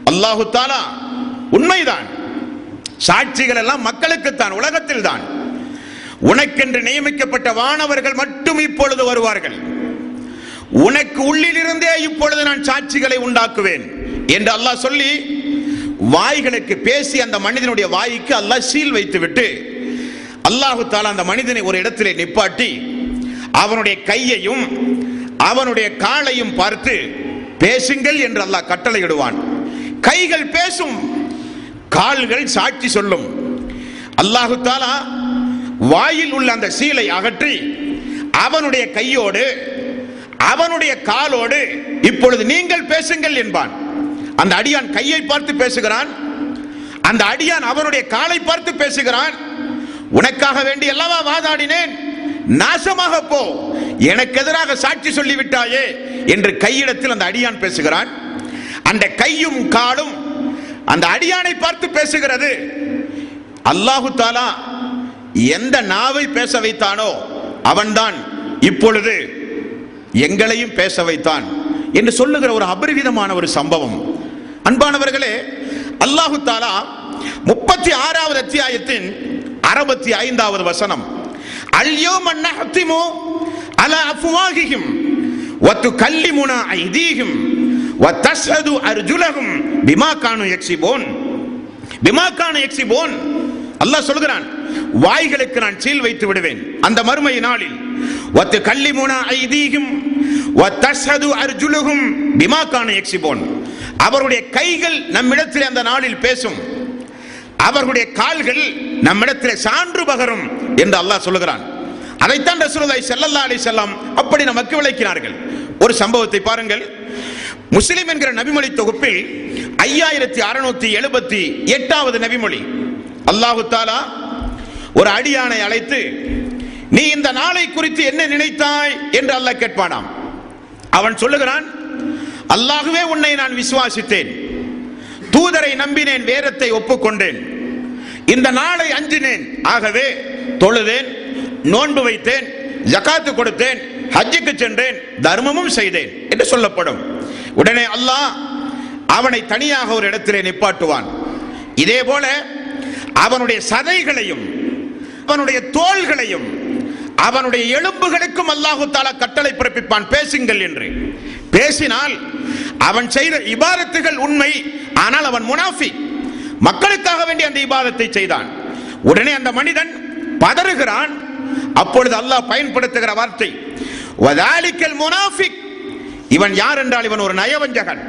அல்லாஹு தாலா உண்மைதான். சாட்சிகள் எல்லாம் மக்களுக்குத்தான் உலகத்தில் தான் உனக்கென்று நியமிக்கப்பட்ட வானவர்கள் மட்டும் இப்பொழுது வருவார்கள். உனக்கு உள்ளிலிருந்தே இப்பொழுது நான் சாட்சிகளை உண்டாக்குவேன் என்று அல்லாஹ் சொல்லி வாய்களுக்கு பேசி அந்த மனிதனுடைய வாய்க்கு அல்லாஹ் சீல் வைத்து விட்டு அல்லாஹு தாலா அந்த மனிதனை ஒரு இடத்திலே நிப்பாட்டி அவனுடைய கையையும் அவனுடைய காலையும் பார்த்து பேசுங்கள் என்று அல்லாஹ் கட்டளையிடுவான். கைகள் பேசும் கால்கள் சாட்சி சொல்லும். அல்லாஹு தாலா வாயில் உள்ள அந்த சீலை அகற்றி அவனுடைய கையோடு அவனுடைய காலோடு இப்பொழுது நீங்கள் பேசுங்கள் என்பான். அந்த அடியான் கையை பார்த்து பேசுகிறான். அந்த அடியான் அவனுடைய காலை பார்த்து பேசுகிறான். உனக்காக வேண்டி எல்லாவா வாதாடினேன்? நாசமாக போ. எனக்கு எதிராக சாட்சி சொல்லிவிட்டாயே என்று கையிடத்தில் அந்த அடியான் பேசுகிறான். அந்த கையும் காலும் அந்த அடியானை பார்த்து பேசுகிறது. அல்லாஹு தாலா எந்த நாவை பேச வைத்தானோ அவன்தான் இப்பொழுது எங்களையும் பேச வைத்தான் என்று சொல்லுகிற ஒரு அபரிவிதமான ஒரு சம்பவம். அன்பானவர்களே அல்லாஹு தாலா முப்பத்தி ஆறாவது அத்தியாயத்தின் அறுபத்தி ஐந்தாவது வசனம் அல்யோ மன்னஹத்திமோ அல அஃப்வாஹிஹிம் ஒத்து கல்லிமுனா ஐதீகும் வத்தஸ்ஹது அர்ஜுலகும் பிமா கானு எக்ஸிபோன் பிமா கானு எக்ஸிபோன் அல்லாஹ் சொல்கிறான் வாய்களுக்கு நான் சீல் வைத்து விடுவேன். அந்த மறுமை நாளில் வத்து கல்லிமுனா ஐதீகும் வத்தஸ்ஹது அர்ஜுலகும் பிமா கானு யக்ஸிபோன் அவருடைய கைகள் நம்மிடத்தில் அந்த நாளில் பேசும். அவர்களுடைய கால்கள் நம்மிடத்தில் சான்று பகரும் என்று அல்லாஹ் சொல்லுகிறான். அதைத்தான் ரசூலுல்லாஹி ஸல்லல்லாஹு அலைஹி வஸல்லம் அப்படி நமக்கு விளக்கினார்கள். ஒரு சம்பவத்தை பாருங்கள். முஸ்லிம் என்கிற நபிமொழி தொகுப்பில் ஐயாயிரத்தி அறுநூத்தி எழுபத்தி எட்டாவது நபிமொழி. அல்லாஹு தாலா ஒரு அடியானை அழைத்து நீ இந்த நாளை குறித்து என்ன நினைத்தாய்? என்று அல்லாஹ் கேட்பானாம். அவன் சொல்லுகிறான் அல்லாகவே உன்னை நான் விசுவாசித்தேன். தூதரை நம்பினேன் வேதத்தை ஒப்புக்கொண்டேன். இந்த நாளை அஞ்சினேன். ஆகவே தொழுதேன் நோன்பு வைத்தேன் ஜகாத்து கொடுத்தேன் ஹஜ்ஜுக்கு சென்றேன் தர்மமும் செய்தேன் என்று சொல்லப்படும். உடனே அல்லாஹ் அவனை தனியாக ஒரு இடத்திலே நிப்பாட்டுவான். இதே போல அவனுடைய சதைகளையும் அவனுடைய தோள்களையும் அவனுடைய எலும்புகளுக்கும் அல்லாஹு தாலா கட்டளை பிறப்பிப்பான். பேசுங்கள் என்று. பேசினால் அவன் செய்த இபாதத்துகள் உண்மை ஆனால் அவன் முனாஃபி. மக்களுக்காக வேண்டி அந்த இபாதத்தை செய்தான். உடனே அந்த மனிதன் பதறுகிறான். அப்பொழுது அல்லாஹ் பயன்படுத்துகிற வார்த்தை முனாஃபிக். இவன் யார் என்றால் இவன் ஒரு நயவஞ்சகன்.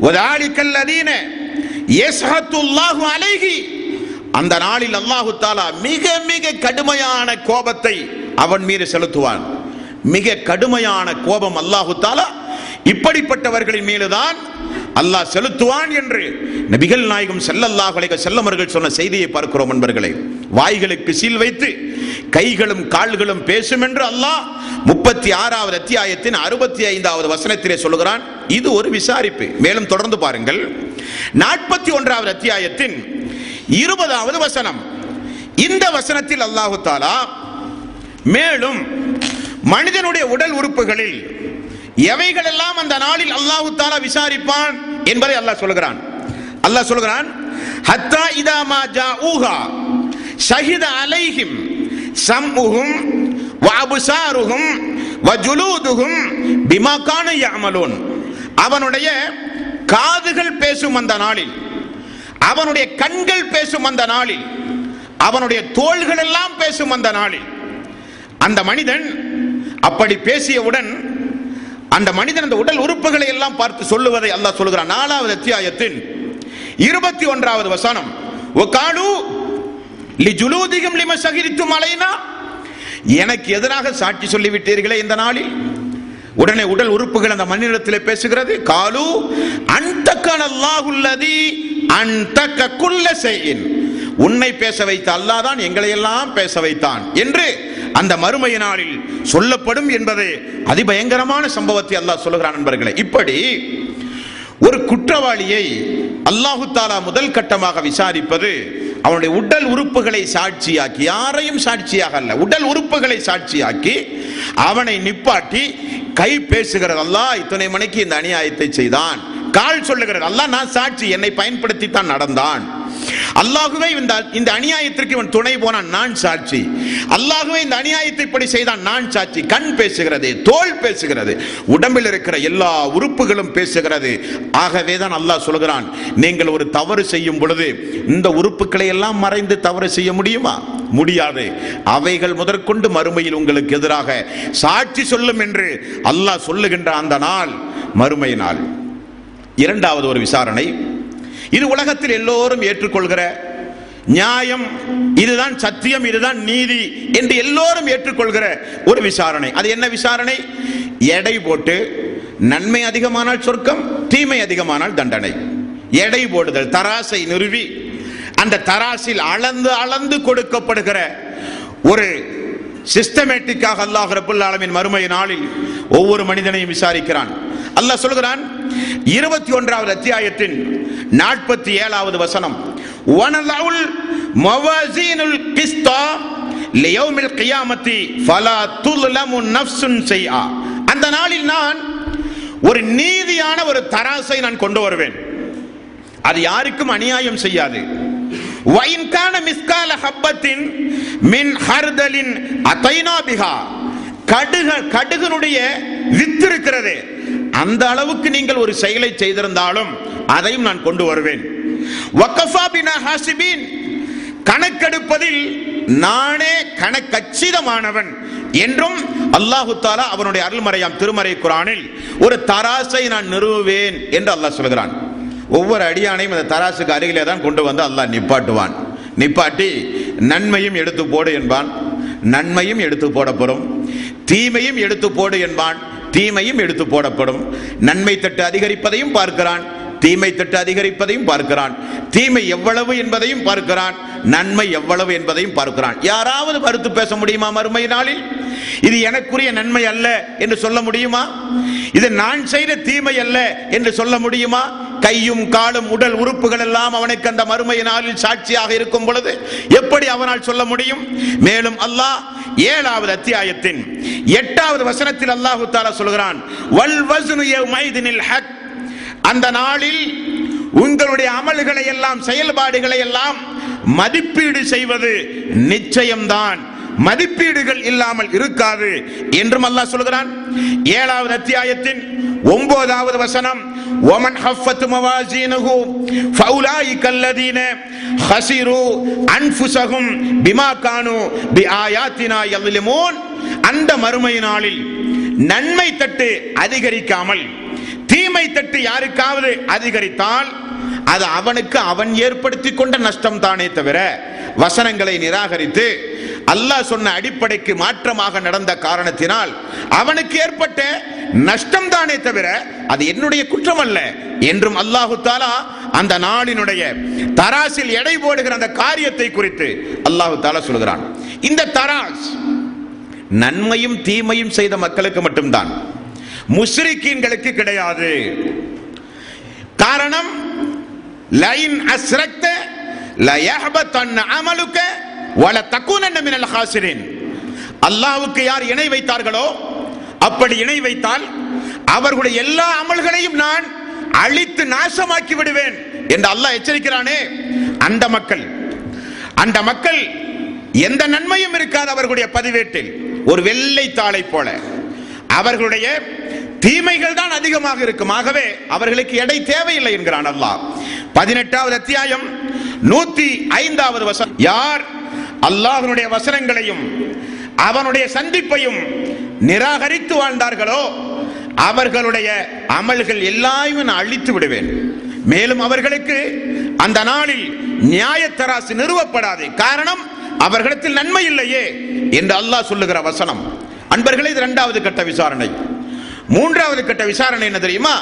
வதாலிக்கல் அதீன யஸ்ஹத்துல்லாஹு அலைகி அந்த நாளில் அல்லாஹு தாலா மிக மிக கடுமையான கோபத்தை அவன் மீது செலுத்துவான். மிக கடுமையான கோபம் அல்லாஹு தாலா இப்படிப்பட்டவர்களின் மீதுதான் அல்லாஹ் செலுத்துவான் என்று நபிகள் நாயகம் செல்லல்லாஹ் செல்லமர்கள் சொன்ன செய்தியை பார்க்கிறோம் நண்பர்களே. வாய்களுக்கு சீல் வைத்து கைகளும் கால்களும் பேசும் என்று அல்லாஹ் முப்பத்தி ஆறாவது அத்தியாயத்தின் அறுபத்தி ஐந்தாவது வசனத்திலே சொல்கிறான் இது ஒரு விசாரிப்பு. மேலும் தொடர்ந்து பாருங்கள். நாற்பத்தி ஒன்றாவது அத்தியாயத்தின் இருபதாவது வசனம். இந்த வசனத்தில் அல்லாஹு தாலா மேலும் மனிதனுடைய உடல் உறுப்புகளில் எவைகளெல்லாம் அந்த நாளில் அல்லாஹு தாலா விசாரிப்பான் என்பதை அல்லாஹ் சொல்கிறான். அல்லாஹ் சொல்கிறான் ஹத்தா இதா மா ஜாஊஹா ஷஹித அலைஹிம் சம்உஹும் வஅப்சாருஹும் வஜுலூதுஹும் பிமா கான யஅமலூன். அவனுடைய காதுகள் பேசும் அந்த நாளில் அவனுடைய கண்கள் பேசும் அந்த நாளில் அவனுடைய தோள்கள் எல்லாம் பேசும் அந்த நாளில் அந்த மனிதன் அப்படி பேசியவுடன் அந்த மனிதன் அந்த உடல் உறுப்புகளை எல்லாம் பார்த்து சொல்லுவதை அல்லாஹ் சொல்லுகிறான் நாலாவது அத்தியாயத்தின் இருபத்தி ஒன்றாவது வசனம். ஒகாலு லிஜுலூதிகம் லிம சகிரித்து மலைனா எனக்கு எதிராக சாட்சி சொல்லிவிட்டீர்களே இந்த நாளில்? உடனே உடல் உறுப்புகள் அந்த மண்ணிடத்தில் பேசுகிறது. காலு அன்தக்கன் அல்லாஹுல்லதி அன்தக்க குல்ல செய்யின் உன்னை பேச வைத்த அல்லாஹ் தான் எங்களை எல்லாம் பேச வைத்தான். என்று அந்த மறுமைய நாளில் சொல்லப்படும் என்பது அதிபயங்கரமான சம்பவத்தை அல்லாஹ் சொல்லுகிறான் நண்பர்களே. இப்படி ஒரு குற்றவாளியை அல்லாஹு தாலா முதல் கட்டமாக விசாரிப்பது அவனுடைய உடல் உறுப்புகளை சாட்சியாக்கி யாரையும் சாட்சியாக அல்ல உடல் உறுப்புகளை சாட்சியாக்கி அவனை நிப்பாட்டி கை பேசுகிறது. அல்லாஹ் இத்தனை மணிக்கு இந்த அநியாயத்தை செய்தான். கால் சொல்லுகிறது. அல்லாஹ் நான் சாட்சி என்னை பயன்படுத்தி தான் நடந்தான். அல்லாஹுவே இந்த இந்த அநியாயத்திற்கு இவன் துணை போனான் நான் சாட்சி. அல்லாஹுவே இந்த அநியாயத்தை இப்படி செய்தான் நான் சாட்சி. கண் பேசுகிறது தோல் பேசுகிறது உடம்பில் இருக்கிற எல்லா உறுப்புகளும் பேசுகிறது. ஆகவே தான் அல்லாஹ் சொல்கிறான் நீங்கள் ஒரு தவறு செய்யும் பொழுது இந்த உறுப்புகளை எல்லாம் மறைந்து தவறு செய்ய முடியுமா? முடியாது. அவைகள் முதற்கொண்டு மறுமையில் உங்களுக்கு எதிராக சாட்சி சொல்லும் என்று அல்லாஹ் சொல்லுகின்ற அந்த நாள் மறுமை நாள். இரண்டாவது ஒரு விசாரணை. இது உலகத்தில் எல்லோரும் ஏற்றுக்கொள்கிற நியாயம் இதுதான் சத்தியம் இதுதான் நீதி என்று எல்லோரும் ஏற்றுக்கொள்கிற ஒரு விசாரணை. அது என்ன விசாரணை? எடை போட்டு நன்மை அதிகமானால் சொர்க்கம் தீமை அதிகமானால் தண்டனை. எடை போடுதல் தராசை நிறுவி அந்த தராசில் அளந்து அளந்து கொடுக்கப்படுகிற ஒரு சிஸ்டமேட்டிக்காக அல்லாஹ் ரபுல்லாலமின் மறுமை நாளில் ஒவ்வொரு மனிதனையும் விசாரிக்கிறான். அல்லாஹ் சொல்கிறான் இருபத்தி ஒன்றாவது அத்தியாயத்தின் நாற்பத்தி ஏழாவது வசனம். வனலவுல் மவாசீனுல் கிஸ்தா லியௌமில் கியாமத்தி ஃபலா துல்லமு நஃப்சுன் செய்யா அந்த நாளில் நான் ஒரு நீதியான ஒரு தராசை நான் கொண்டு வருவேன். அது யாருக்கும் அநியாயம் செய்யாது. வைன்கான மிஸ்கால ஹப்பத்தின் மின் ஹர்தலின் அத்தைனா பிகா கடுக கடுகனுடைய வித்து இருக்கிறது. அந்த அளவுக்கு நீங்கள் ஒரு செயலை செய்திருந்தாலும் அதையும் நான் கொண்டு வருவேன். கணக்கெடுப்பதில் நானே கணக்கச்சிதமானவன் என்றும் அல்லாஹு தாலா அவனுடைய அருள்மறையாம் திருமறை குரானில் ஒரு தராசை நான் நிறுவுவேன் என்று அல்லாஹ் சொல்கிறான். ஒவ்வொரு அடியானையும் அந்த தராசுக்கு அருகிலே தான் கொண்டு வந்து அல்லாஹ் நிப்பாட்டுவான். நிப்பாட்டி நன்மையும் எடுத்து போடு என்பான். நன்மையும் எடுத்து போடப்படும். தீமையும் எடுத்து போடு என்பான். தீமையும் எடுத்து போடப்படும். நன்மை தட்டு அதிகரிப்பதையும் பார்க்கிறான். தீமை தட்டு அதிகரிப்பதையும் பார்க்கிறான். தீமை எவ்வளவு என்பதையும் பார்க்கிறான். நன்மை எவ்வளவு என்பதையும் பார்க்கிறான். யாராவது மறுத்து பேச முடியுமா மறுமை நாளில்? இது எனக்குரிய நன்மை அல்ல என்று சொல்ல முடியுமா? இது நான் செய்த தீமை அல்ல என்று சொல்ல முடியுமா? கையும் காலும் உடல் உறுப்புகள் எல்லாம் அவனுக்கு அந்த மறுமை நாளில் சாட்சியாக இருக்கும் பொழுது எப்படி அவனால் சொல்ல முடியும்? மேலும் அல்லாஹ் ஏழாவது அத்தியாயத்தின் எட்டாவது வசனத்தில் அல்லாஹு தாலா சொல்கிறான் வல் வஸ்னு ஹக். அந்த நாளில் உங்களுடைய அமல்களை எல்லாம் செயல்பாடுகளை எல்லாம் மதிப்பீடு செய்வது நிச்சயம்தான். மதிப்பீடுகள் இல்லாமல் இருக்காது என்றும் அல்லாஹ் சொல்கிறான். ஏழாவது அத்தியாயத்தின் ஒன்பதாவது வசனம் ومن حفت موازينه فأولئك الذين خسروا أنفسهم بما كانوا بآياتنا يظلمون அந்த மறுமை நாளில் நன்மை தட்டு அதிகரிக்காமல் தீமை தட்டு யாருக்காவது அதிகரித்தால் அது அவனுக்கு அவன் ஏற்படுத்தி கொண்ட நஷ்டம் தானே தவிர வசனங்களை நிராகரித்து அல்லாஹ் சொன்ன அடிப்படைக்கு மாற்றமாக நடந்த காரணத்தினால் அவனுக்கு ஏற்பட்ட நஷ்டம் தானே தவிர அது என்னுடைய குற்றம் அல்ல என்றும் அல்லாஹு தாலா அந்த நாளினுடைய தராசில் எடை போடுகிற அந்த காரியத்தை குறித்து அல்லாஹு தாலா சொல்கிறான். இந்த தராஸ் நன்மையும் தீமையும் செய்த மக்களுக்கு மட்டும்தான். முஸ்ரிக்கீன்களுக்கு கிடையாது. காரணம் லைன் அஸ்ரக்த அமலுக்க வல தக்குனன்ன மினல் ஹாசிரின் அல்லாஹ்வுக்கு யார் இணை வைத்தார்களோ அப்படி இணை வைத்தால் அவர்களுடைய எல்லா அமல்களையும் நான் அழித்து நாசமாக்கி விடுவேன் என்று அல்லாஹ் எச்சரிக்கிறானே. அந்த மக்கள் அந்த மக்கள் எந்த நன்மையும் இருக்காது அவர்களுடைய பதிவேட்டில். ஒரு வெள்ளை தாளை போல. அவர்களுடைய தீமைகள் தான் அதிகமாக இருக்கும். ஆகவே அவர்களுக்கு எடை தேவையில்லை என்கிறான் அல்லாஹ். பதினெட்டாவது அத்தியாயம் நூத்தி ஐந்தாவது வசனம். யார் அல்லாஹனுடைய வசனங்களையும் அவனுடைய சந்திப்பையும் நிராகரித்து வாழ்ந்தார்களோ அவர்களுடைய அமல்கள் எல்லாயும் நான் அழித்து விடுவேன். மேலும் அவர்களுக்கு அந்த நாளில் நியாயத்தராசு நிறுவப்படாது. காரணம் அவர்களிடத்தில் நன்மை இல்லையே என்று அல்லாஹ் சொல்லுகிற வசனம். அன்பர்களே இது இரண்டாவது கட்ட விசாரணை. மூன்றாவது கட்ட விசாரணை என்ன தெரியுமா?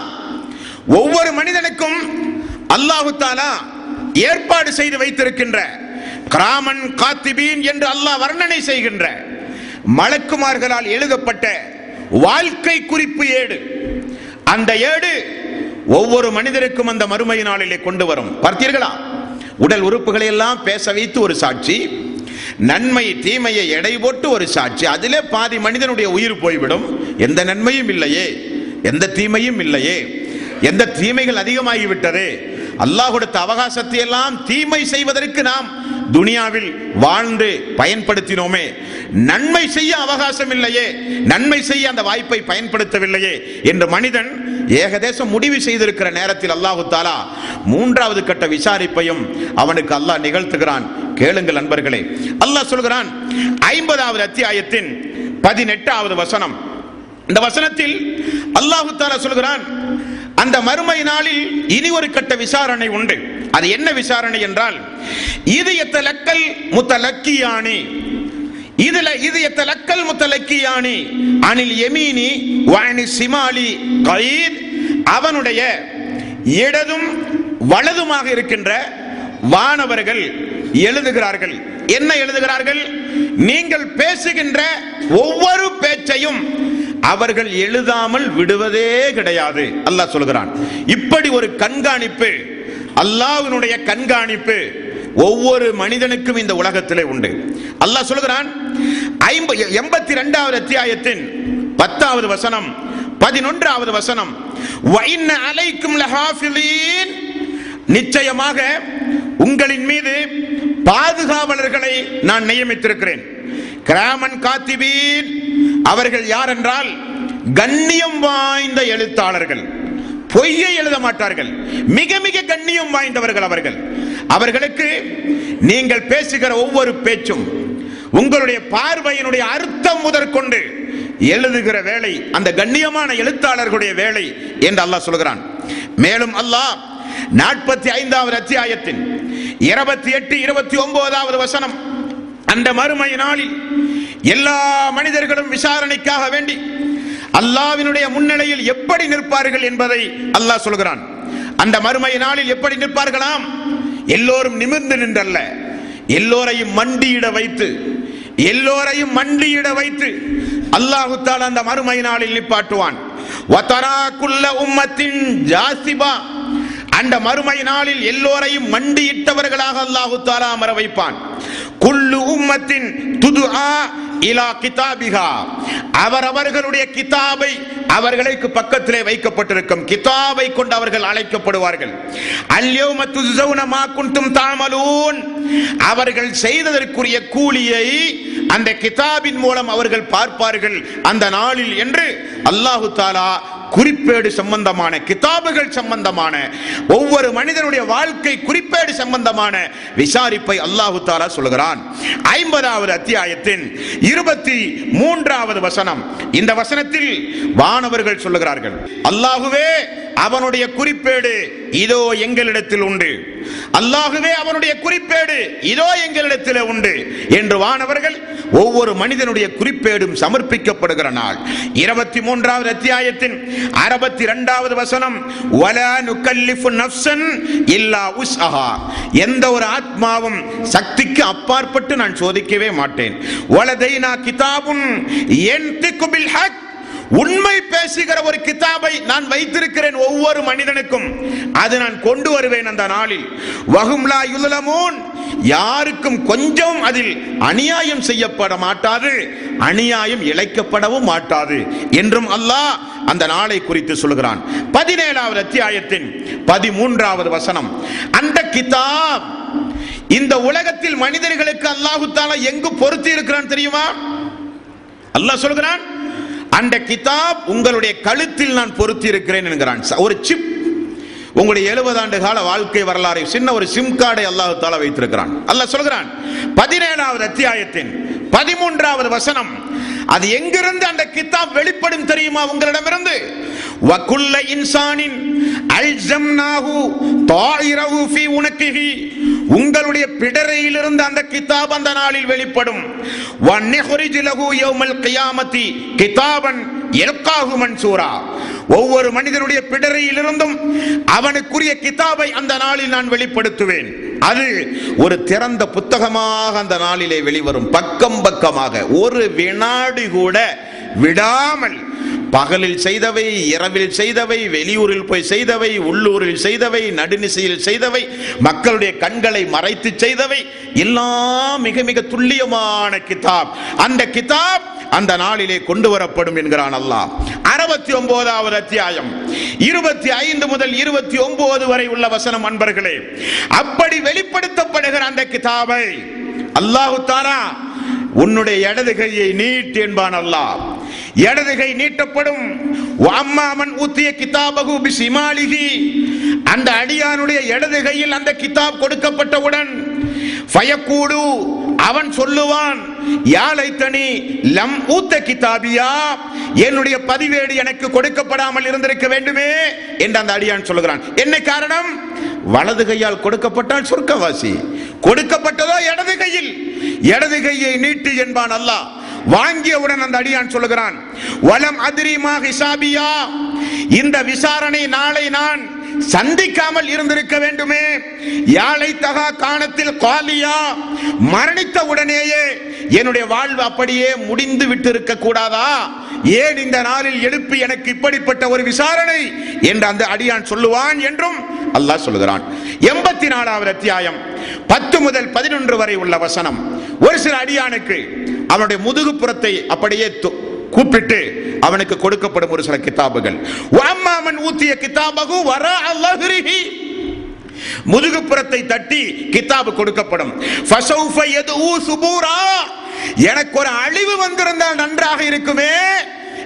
ஒவ்வொரு மனிதனுக்கும் அல்லாஹு தாலா ஏற்பாடு செய்து வைத்திருக்கின்ற கிராமன் காத்திபீன் என்று அல்லாஹ் வர்ணனை செய்கின்ற மலக்குமார்களால் எழுதப்பட்ட வாழ்க்கை குறிப்பு ஏடு. அந்த ஏடு ஒவ்வொரு மனிதருக்கும் அந்த மறுமை நாளிலே கொண்டு வரும். பார்த்தீர்களா? உடல் உறுப்புகளை எல்லாம் பேச வைத்து ஒரு சாட்சி நன்மை தீமையை எடை போட்டு ஒரு சாட்சி அதிலே பாதி மனிதனுடைய உயிர் போய்விடும். எந்த நன்மையும் இல்லையே எந்த தீமையும் இல்லையே எந்த தீமைகள் அதிகமாகிவிட்டது அல்லாஹ் கொடுத்த அவகாசத்தை எல்லாம் தீமை செய்வதற்கு நாம் துனியாவில் வாழ்ந்து பயன்படுத்தினோமே. நன்மை செய்ய அவகாசம் இல்லையே நன்மை செய்ய அந்த வாய்ப்பை பயன்படுத்தவில்லையே என்று மனிதன் ஏகதேசம் முடிவு செய்திருக்கிற நேரத்தில் அல்லாஹு தாலா மூன்றாவது கட்ட விசாரிப்பையும் அவனுக்கு அல்லாஹ் நிகழ்த்துகிறான். கேளுங்கள் நண்பர்களே அல்லாஹ் சொல்கிறான் ஐம்பதாவது அத்தியாயத்தின் பதினெட்டாவது வசனம். இந்த வசனத்தில் அல்லாஹு தாலா சொல்கிறான் அந்த மறுமை நாளில் இனி ஒரு கட்ட விசாரணை உண்டு. அது என்ன விசாரணை என்றால் இது எத்தலக்கல் முத்தலக்கியானி? இதுல இது எத்தலக்கல் முத்தலக்கியானி? அனில் எமீனி வாணி சிமாலி கயீத் அவனுடைய இடதும் வலதுமாக இருக்கின்ற வானவர்கள் எழுதுகிறார்கள். என்ன எழுதுகிறார்கள்? நீங்கள் பேசுகின்ற ஒவ்வொரு பேச்சையும் அவர்கள் எழுதாமல் விடுவதே கிடையாது. அல்லாஹ் சொல்கிறான். இப்படி ஒரு கண்காணிப்பு அல்லாஹ்வினுடைய கண்காணிப்பு ஒவ்வொரு மனிதனுக்கும் இந்த உலகத்திலே உண்டு. அல்லாஹ் சொல்கிறான் எண்பத்தி ரெண்டாவது அத்தியாயத்தின் பத்தாவது வசனம் பதினொன்றாவது வசனம் அலைக்கும் லஹாஃபிலீன் நிச்சயமாக உங்களின் மீது பாதுகாவலர்களை நான் நியமித்திருக்கிறேன். கிராமன் காத்திபீன் அவர்கள் யார் என்றால் கண்ணியம் வாய்ந்த எழுத்தாளர்கள். பொய்யை எழுத மாட்டார்கள். மிக மிக கண்ணியம் வாய்ந்தவர்கள் அவர்கள். அவர்களுக்கு நீங்கள் பேசுகிற ஒவ்வொரு பேச்சும் உங்களுடைய பார்வையினுடைய அர்த்தம் முதற்கொண்டு எழுதுகிற வேலை அந்த கண்ணியமான எழுத்தாளர்களுடைய வேலை என்று அல்லாஹ் சொல்கிறான். மேலும் அல்லாஹ் நாற்பத்தி ஐந்தாவது அத்தியாயத்தின் இருபத்தி எட்டு இருபத்தி ஒன்பதாவது வசனம். அந்த மறுமை நாளில் எல்லா மனிதர்களும் விசாரணைக்காக வேண்டி அல்லாவினுடைய முன்னிலையில் எப்படி நிற்பார்கள் என்பதை அல்லாஹ் சொல்கிறான். அந்த மறுமை நாளில் எப்படி நிற்பார்களாம்? எல்லோரும் நிமிர்ந்து நின்றல்ல. எல்லோரையும் மண்டியிட வைத்து எல்லோரையும் மண்டியிட வைத்து அல்லாஹு அந்த மறுமை நாளில் நிப்பாட்டுவான். வதராக்குள்ள உம்மத்தின் ஜாசிபா அந்த மறுமை நாளில் எல்லோரையும் மண்டியிட்டவர்களாக அல்லாஹு தாலா அமர வைப்பான். குல்லு உம்மத்தின் துது இலா கிதாபிகா அவர் அவர்களுடைய கிதாபை அவர்களுக்கு பக்கத்திலே வைக்கப்பட்டிருக்கும். கிதாபை கொண்டு அவர்கள் அழைக்கப்படுவார்கள். அல்யோம துஸௌன மா குன்தும் தாமலூன். அவர்கள் செய்ததற்குரிய கூலியை அந்த கிதாபின் மூலம் அவர்கள் பார்ப்பார்கள். அந்த நாளில் என்று அல்லாஹு தாலா குறிப்பேடு சம்பந்தமான கிதாபுகள் சம்பந்தமான ஒவ்வொரு மனிதனுடைய வாழ்க்கை குறிப்பேடு சம்பந்தமான விசாரிப்பை அல்லாஹு தாலா சொல்கிறான் ஐம்பதாவது அத்தியாயத்தின் இருபத்தி மூன்றாவது வசனம். இந்த வசனத்தில் வானவர்கள் சொல்லுகிறார்கள் அல்லாஹுவே அவனுடைய குறிப்பேடு இதோ எங்களிடத்தில் உண்டு. அல்லாஹுவே அவனுடைய குறிப்பேடு இதோ எங்களிடத்தில் உண்டு என்று வானவர்கள் ஒவ்வொரு மனிதனுடைய குறிப்பேடும் சமர்ப்பிக்கப்படுகிற நாள். இருபத்தி மூன்றாவது அத்தியாயத்தின் அறுபத்தி இரண்டாவது வசனம் வல நுகல்லிஃபு நஃப்சன் இல்லா உஸ்அஹா. எந்த ஒரு ஆத்மாவும் சக்திக்கு அப்பாற்பட்டு நான் சோதிக்கவே மாட்டேன். வலதைனா கிதாபுன் என் திக்குபில் ஹக். உண்மை பேசுகிற ஒரு கிதாபை நான் வைத்திருக்கிறேன் ஒவ்வொரு மனிதனுக்கும். அது நான் கொண்டு வருவேன் அந்த நாளில். வகும்லா யுலமோன் யாருக்கும் கொஞ்சம் அதில் அநியாயம் செய்யப்பட மாட்டாது அநியாயம் இழைக்கப்படவும் மாட்டாது என்றும் அல்லாஹ் அந்த நாளை குறித்து சொல்கிறான். பதினேழாவது அத்தியாயத்தின் பதிமூன்றாவது வசனம். அந்த கிதாப் இந்த உலகத்தில் மனிதர்களுக்கு அல்லாஹு தாலா எங்கு பொருத்தி இருக்கிறான் தெரியுமா? அல்லாஹ் சொல்கிறான் அந்த கிதாப் உங்களுடைய கழுத்தில் நான் பொருத்தி இருக்கிறேன் என்கிறான். ஒரு சிப் உங்களுடைய எழுபது ஆண்டு கால வாழ்க்கை வரலாறை சின்ன ஒரு சிம் கார்டை அல்லாஹு தாலா வைத்திருக்கிறான். அல்ல சொல்கிறான் பதினேழாவது அத்தியாயத்தின் பதிமூன்றாவது வசனம் அது எங்கிருந்து அந்த கிதாப் வெளிப்படும் தெரியுமா உங்களிடமிருந்து? வகுல்ல இன்சானின் அல்ஜம்னாஹு தாயிரஹு ஃபீ உனக்கிஹி. உங்களுடைய பிடரையிலிருந்து அந்த கிதாப் அந்த நாளில் வெளிப்படும். வன்னிஹுரிஜ் லஹு யௌமல் கியாமத்தி கிதாபன் யல்காஹு மன்சூரா. ஒவ்வொரு மனிதனுடைய பிடரையிலிருந்தும் அவனுக்குரிய கிதாபை அந்த நாளில் நான் வெளிப்படுத்துவேன். அது ஒரு திறந்த புத்தகமாக அந்த நாளிலே வெளிவரும். பக்கம் பக்கமாக. ஒரு வினாடி கூட விடாமல். பகலில் செய்தவை இரவில் செய்தவை வெளியூரில் போய் செய்தவை உள்ளூரில் செய்தவை நடுநிசையில் செய்தவை மக்களுடைய கண்களை மறைத்து செய்தவை எல்லாம் மிக மிக துல்லியமான கிதாப். அந்த கிதாப் அந்த நாளிலே கொண்டு வரப்படும் என்கிறான் அல்லாஹ். அறுபத்தி ஒன்பதாவது அத்தியாயம். இருபத்தி ஐந்து முதல் இருபத்தி ஒன்பது வரை உள்ள வசனம் அன்பர்களே அப்படி வெளிப்படுத்தப்படுகிற அந்த கிதாபை அல்லாஹு தாரா உன்னுடைய இடது கையை நீட் என்பான் அல்லாஹ். இடது கை நீட்டப்படும். அம்மாமன் ஊத்திய கிதாபகு பிசிமாலிகி அந்த அடியானுடைய இடது கையில் அந்த கிதாப் கொடுக்கப்பட்டவுடன் ஃபயக்கூடு அவன் சொல்லுவான் யாழைத்தனி லம் ஊத்த கிதாபியா? என்னுடைய பதிவேடு எனக்கு கொடுக்கப்படாமல் இருந்திருக்க வேண்டுமே என்று அந்த அடியான் சொல்லுகிறான். என்ன காரணம்? வலது கையால் கொடுக்கப்பட்டால் சொர்க்கவாசி. கொடுக்கப்பட்டதோ இடது கையில். இடது கையை நீட்டு என்பான் அல்லாஹ். வாங்கியவுடன் அந்த அடியான் சொல்லுகிறான் வலம் அதிரிமா ஹிசாபியா? இந்த விசாரணை நாளை நான் சந்திக்காமல் இருந்திருக்க வேண்டுமே. யாழை தகா காணத்தில் காலியா மரணித்த உடனேயே என்னுடைய வாழ்வு அப்படியே முடிந்து விட்டு இருக்க கூடாதா? ஏன் இந்த நாளில் எழுப்பி எனக்கு இப்படிப்பட்ட ஒரு விசாரணை என்று அந்த அடியான் சொல்லுவான் என்றும் அல்லாஹ் சொல்லுகிறான். எண்பத்தி நாலாவது அத்தியாயம் பத்து முதல் பதினொன்று வரை உள்ள வசனம். ஒரு சில அடியானுக்கு அவனுடைய முதுகுப்புறத்தை அப்படியே கூப்பிட்டு அவனுக்கு கொடுக்கப்படும் ஒரு சில கிதாபுகள். வாமாமன் ஊத்திய கிதாபகு வர அல்லாஹிரிஹி முதுகுப்புறத்தை தட்டி கிதாபு கொடுக்கப்படும். ஃபசௌஃப யதுஉ சுபூரா எனக்கு ஒரு அழிவு வந்திருந்தால் நன்றாக இருக்குமே.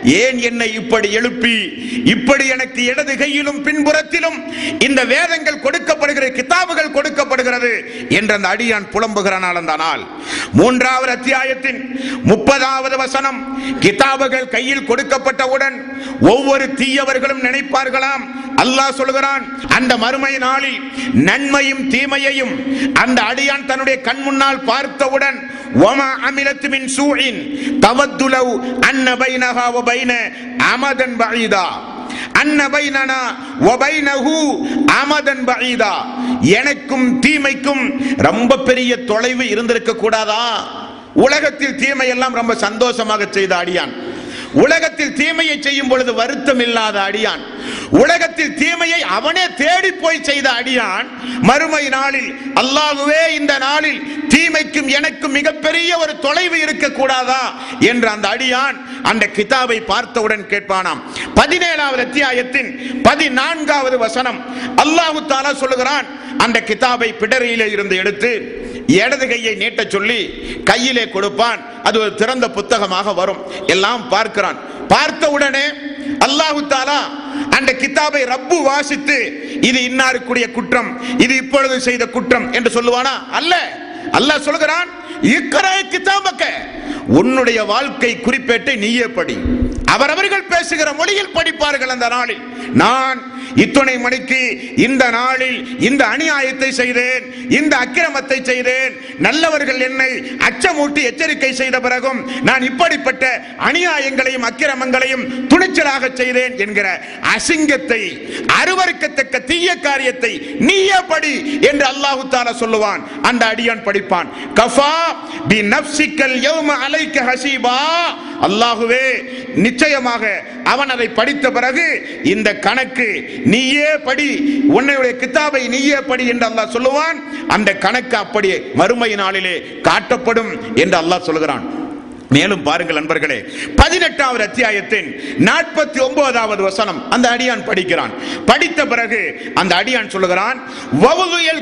ஏன் என்னை இப்படி எழுப்பி? இப்படி எனக்கு இடது கையிலும் பின்புறத்திலும் இந்த வேதங்கள் கொடுக்கப்படுகிற கிதாபுகள் கொடுக்கப்படுகிறது என்று அந்த அடியான் புலம்புகிறான் அந்த நாள் மூன்றாவது அத்தியாயத்தின் முப்பதாவது வசனம் கிதாபுகள் கையில் கொடுக்கப்பட்டவுடன் ஒவ்வொரு தீயவர்களும் நினைப்பார்களாம். அல்லாஹ் சொல்கிறான் அந்த மறுமை நாளில் நன்மையும் தீமையையும் அந்த அடியான் தன்னுடைய கண் முன்னால் பார்த்தவுடன் ஒமா அமிலத்து மின் சூழின் தவத்துலவ் அன்ன பைனஹா வ பைன அமதன் பஈதா அன்ன பைனனா வ அமதன் பஈதா எனக்கும் தீமைக்கும் ரொம்ப பெரிய தொலைவு இருந்திருக்க கூடாதா உலகத்தில் தீமை எல்லாம் ரொம்ப சந்தோஷமாக செய்த அடியான். உலகத்தில் தீமையை செய்யும் பொழுது வருத்தம் இல்லாத அடியான். உலகத்தில் தீமையை அவனே தேடி போய் செய்த அடியான். மறுமை நாளில் அல்லாஹுவே இந்த நாளில் தீமைக்கும் எனக்கும் மிகப்பெரிய ஒரு தொலைவு இருக்க கூடாதா என்று அந்த அடியான் அந்த கிதாபை பார்த்தவுடன் கேட்பானாம். பதினேழாவது அத்தியாயத்தின் பதினான்காவது வசனம் அல்லாஹு தாலா சொல்லுகிறான். அந்த கிதாபை பிடரியிலே இருந்து எடுத்து இடது கையை நீட்ட சொல்லி கையிலே கொடுப்பான். அது ஒரு திறந்த புத்தகமாக வரும். எல்லாம் பார்க்கிறான். பார்த்த உடனே அல்லாஹு தாலா அந்த கிதாபை ரப்பு வாசித்து இது இன்னாருக்குரிய குற்றம் இது இப்பொழுது செய்த குற்றம் என்று சொல்லுவானா? அல்ல. அல்லாஹ் சொல்கிறான் இக்கரை கிதாபக்க உன்னுடைய வாழ்க்கை குறிப்பேட்டை நீயே படி. அவரவர்கள் பேசுகிற மொழியில் படிப்பார்கள் அந்த நாளில். நான் இத்துணை மணிக்கு இந்த நாளில் இந்த அநியாயத்தை செய்தேன் இந்த அக்கிரமத்தை செய்தேன். நல்லவர்கள் என்னை அச்சமூட்டி எச்சரிக்கை செய்த பிறகும் நான் இப்படிப்பட்ட அநியாயங்களையும் அக்கிரமங்களையும் துணிச்சலாக செய்தேன் என்கிற அசிங்கத்தை அருவருக்கத்தக்க தீய காரியத்தை நீயே படி என்று அல்லாஹு தாலா சொல்லுவான். அந்த அடியான் படிப்பான். கஃபா பி நப்சிக்கல் யௌம அலைக்க ஹசீபா. அல்லாஹுவே நிச்சயமாக அவன் அதை படித்த பிறகு இந்த கணக்கு நீயே படி உன்னுடைய கித்தாபை நீயே படி என்று அல்லாஹ் சொல்லுவான். அந்த கணக்கு அப்படியே மறுமை நாளிலே காட்டப்படும் என்று அல்லாஹ் சொல்கிறான் மேலும் பாருங்கள் நண்பர்களே பதினெட்டாவது அத்தியாயத்தின் நாற்பத்தி ஒன்பதாவது வசனம் அந்த அடியான் படிக்கிறான். படித்த பிறகு அந்த அடியான் சொல்லுகிறான்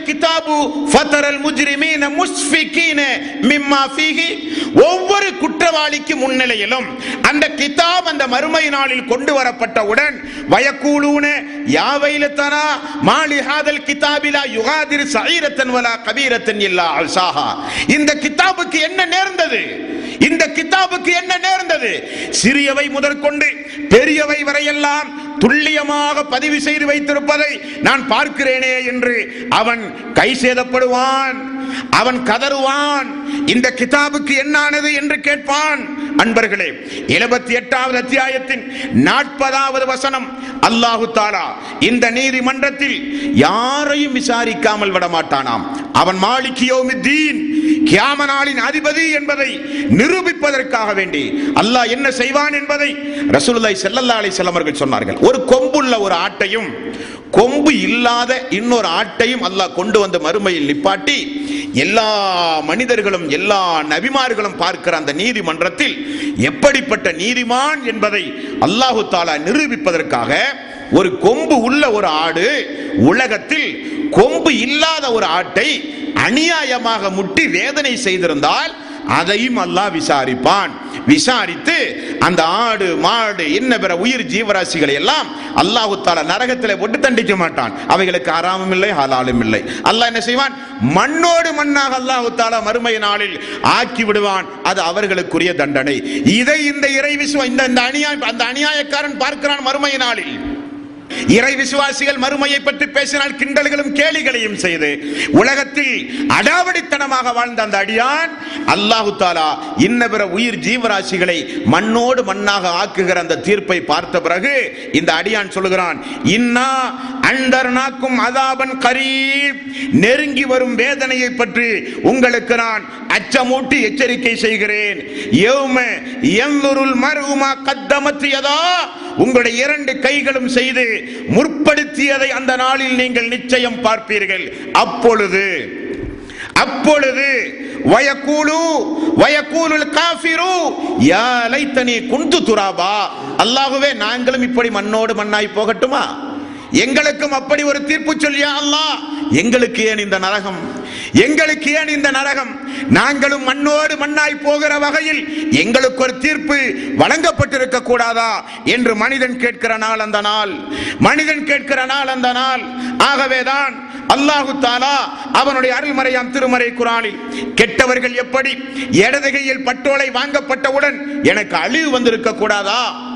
கிதாபு ஃபதரல் முஜ்ரிமீன முஸ்ஃபிகீன மிம்மா ஃபீஹி. ஒவ்வொரு குற்றவாளிக்கு முன்னிலையிலும் அந்த கிதாப் அந்த மறுமை நாளில் கொண்டு வரப்பட்டவுடன் வயக்கூலூன யாவைலத்தனா மாலி ஹாதல் கிதாபிலா யுகாதிர் சஈரத்தன் வலா கபீரத்தன் இல்லா அல்சாஹா. இந்த கிதாபுக்கு என்ன நேர்ந்தது? இந்த கிதாபுக்கு என்ன நேர்ந்தது? சிறியவை முதற்கொண்டு பெரியவை வரையெல்லாம் துல்லியமாக பதிவு செய்து வைத்திருப்பதை நான் பார்க்கிறேனே என்று அவன் கை சேதப்படுவான். அவன் கதறுவான். இந்த கிதாபுக்கு என்னானது என்று கேட்பான். அன்பர்களே எழுபத்தி எட்டாவது அத்தியாயத்தின் நாற்பதாவது வசனம். அல்லாஹு தாலா இந்த நீதிமன்றத்தில் யாரையும் விசாரிக்காமல் விடமாட்டானாம். அவன் மாலிகியோமித்தீன் கியாம நாளின் அதிபதி என்பதை நிரூபிப்பதற்காக வேண்டி. அல்லாஹ் என்ன செய்வான் என்பதை ரசூலுல்லாஹி ஸல்லல்லாஹு அலைஹி வஸல்லம் அவர்கள் சொன்னார்கள். ஒரு கொம்புள்ள ஒரு ஆட்டையும் கொம்பு இல்லாத இன்னொரு ஆட்டையும் அல்லாஹ் கொண்டு வந்த மறுமையில் நிப்பாட்டி எல்லா மனிதர்களும் எல்லா நபிமார்களும் பார்க்கிற அந்த நீதிமன்றத்தில் எப்படிப்பட்ட நீதிமான் என்பதை அல்லாஹு தாலா நிரூபிப்பதற்காக ஒரு கொம்பு உள்ள ஒரு ஆடு உலகத்தில் கொம்பு இல்லாத ஒரு ஆட்டை அநியாயமாக முட்டி வேதனை செய்திருந்தால் அதையும் அல்லாஹ் விசாரிப்பான். விசாரித்து அந்த ஆடு மாடு என்ன பிற உயிர் ஜீவராசிகளை எல்லாம் அல்லாஹு தாலா நரகத்தில் போட்டு தண்டிக்க மாட்டான். அவைகளுக்கு ஆறாமும் இல்லை ஹலாலும் இல்லை. அல்லாஹ் என்ன செய்வான்? மண்ணோடு மண்ணாக அல்லாஹு தாலா மறுமை நாளில் ஆக்கி விடுவான். அது அவர்களுக்குரிய தண்டனை. இதை இந்த இறை விசுவ இந்த இந்த அநியாய அந்த அநியாயக்காரன் பார்க்கிறான் மறுமை நாளில். இறை விசுவாசிகள் மறுமையை பற்றி பேசினால் கிண்டல்களும் கேலிகளையும் செய்து உலகத்தில் அடாவடித்தனமாக வாழ்ந்த அந்த அடியான் அல்லாஹு தாலா இன்ன பிற உயிர் ஜீவராசிகளை மண்ணோடு மண்ணாக ஆக்குகிற அந்த தீர்ப்பை பார்த்த பிறகு இந்த அடியான் சொல்லுகிறான் இன்னா அண்டர்னாக்கும் அதாபன் கரீப். நெருங்கி வரும் வேதனையை பற்றி உங்களுக்கு நான் அச்சமூட்டி எச்சரிக்கை செய்கிறேன். யௌம யன்துருல் மர்உமா கத்தமத்தியதா உங்களுடைய இரண்டு கைகளும் செய்து முற்படுத்தியதை அந்த நாளில் நீங்கள் நிச்சயம் பார்ப்பீர்கள். அப்பொழுது அப்பொழுது வயக்கூலு வயக்கூலுல் காஃபிரு யா லைத்தனி குந்து துராபா. அல்லாஹ்வே நாங்களும் இப்படி மண்ணோடு மண்ணாய் போகட்டுமா? எங்களுக்கும் அப்படி ஒரு தீர்ப்பு சொல்லியா அல்லாஹ்? எங்களுக்கு ஏன் இந்த நரகம்? எங்களுக்கு ஏன் இந்த நரகம்? நாங்களும் மண்ணோடு மண்ணாய் போகிற வகையில் எங்களுக்கு ஒரு தீர்ப்பு வழங்கப்பட்டிருக்க கூடாதா என்று மனிதன் கேட்கிற நாள் அந்த நாள். மனிதன் கேட்கிற நாள் அந்த நாள். ஆகவேதான் அல்லாஹு தாலா அவனுடைய அருள்மறையாம் திருமறை குரானில் கெட்டவர்கள் எப்படி இடதுகையில் பட்டோலை வாங்கப்பட்டவுடன் எனக்கு அழிவு வந்திருக்க கூடாதா?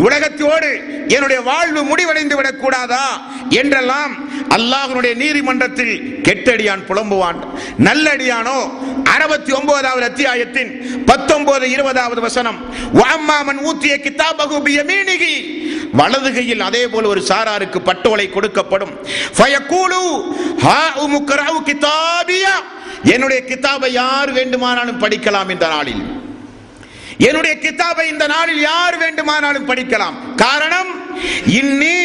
உலகத்தோடு என்னுடைய வாழ்வு முடிவடைந்து விடக் கூடாதா என்றெல்லாம் அல்லாஹனுடைய நீதிமன்றத்தில் கெட்டடியான் புலம்புவான். நல்லடியானோ அறுபத்தி ஒன்பதாவது அத்தியாயத்தின் பத்தொன்பது இருபதாவது வசனம் வாம்மாமன் ஊத்திய கிதாபகு பியமீனிகி வலது கையில் அதே போல் ஒரு சாராருக்கு பட்டோலை கொடுக்கப்படும். ஃபயக்கூலு ஹா உமுக்ரவு கிதாபியா. என்னுடைய கிதாபை யார் வேண்டுமானாலும் படிக்கலாம் இந்த நாளில். என்னுடைய கிதாபை இந்த நாளில் யார் வேண்டுமானாலும் படிக்கலாம். காரணம் இன்னி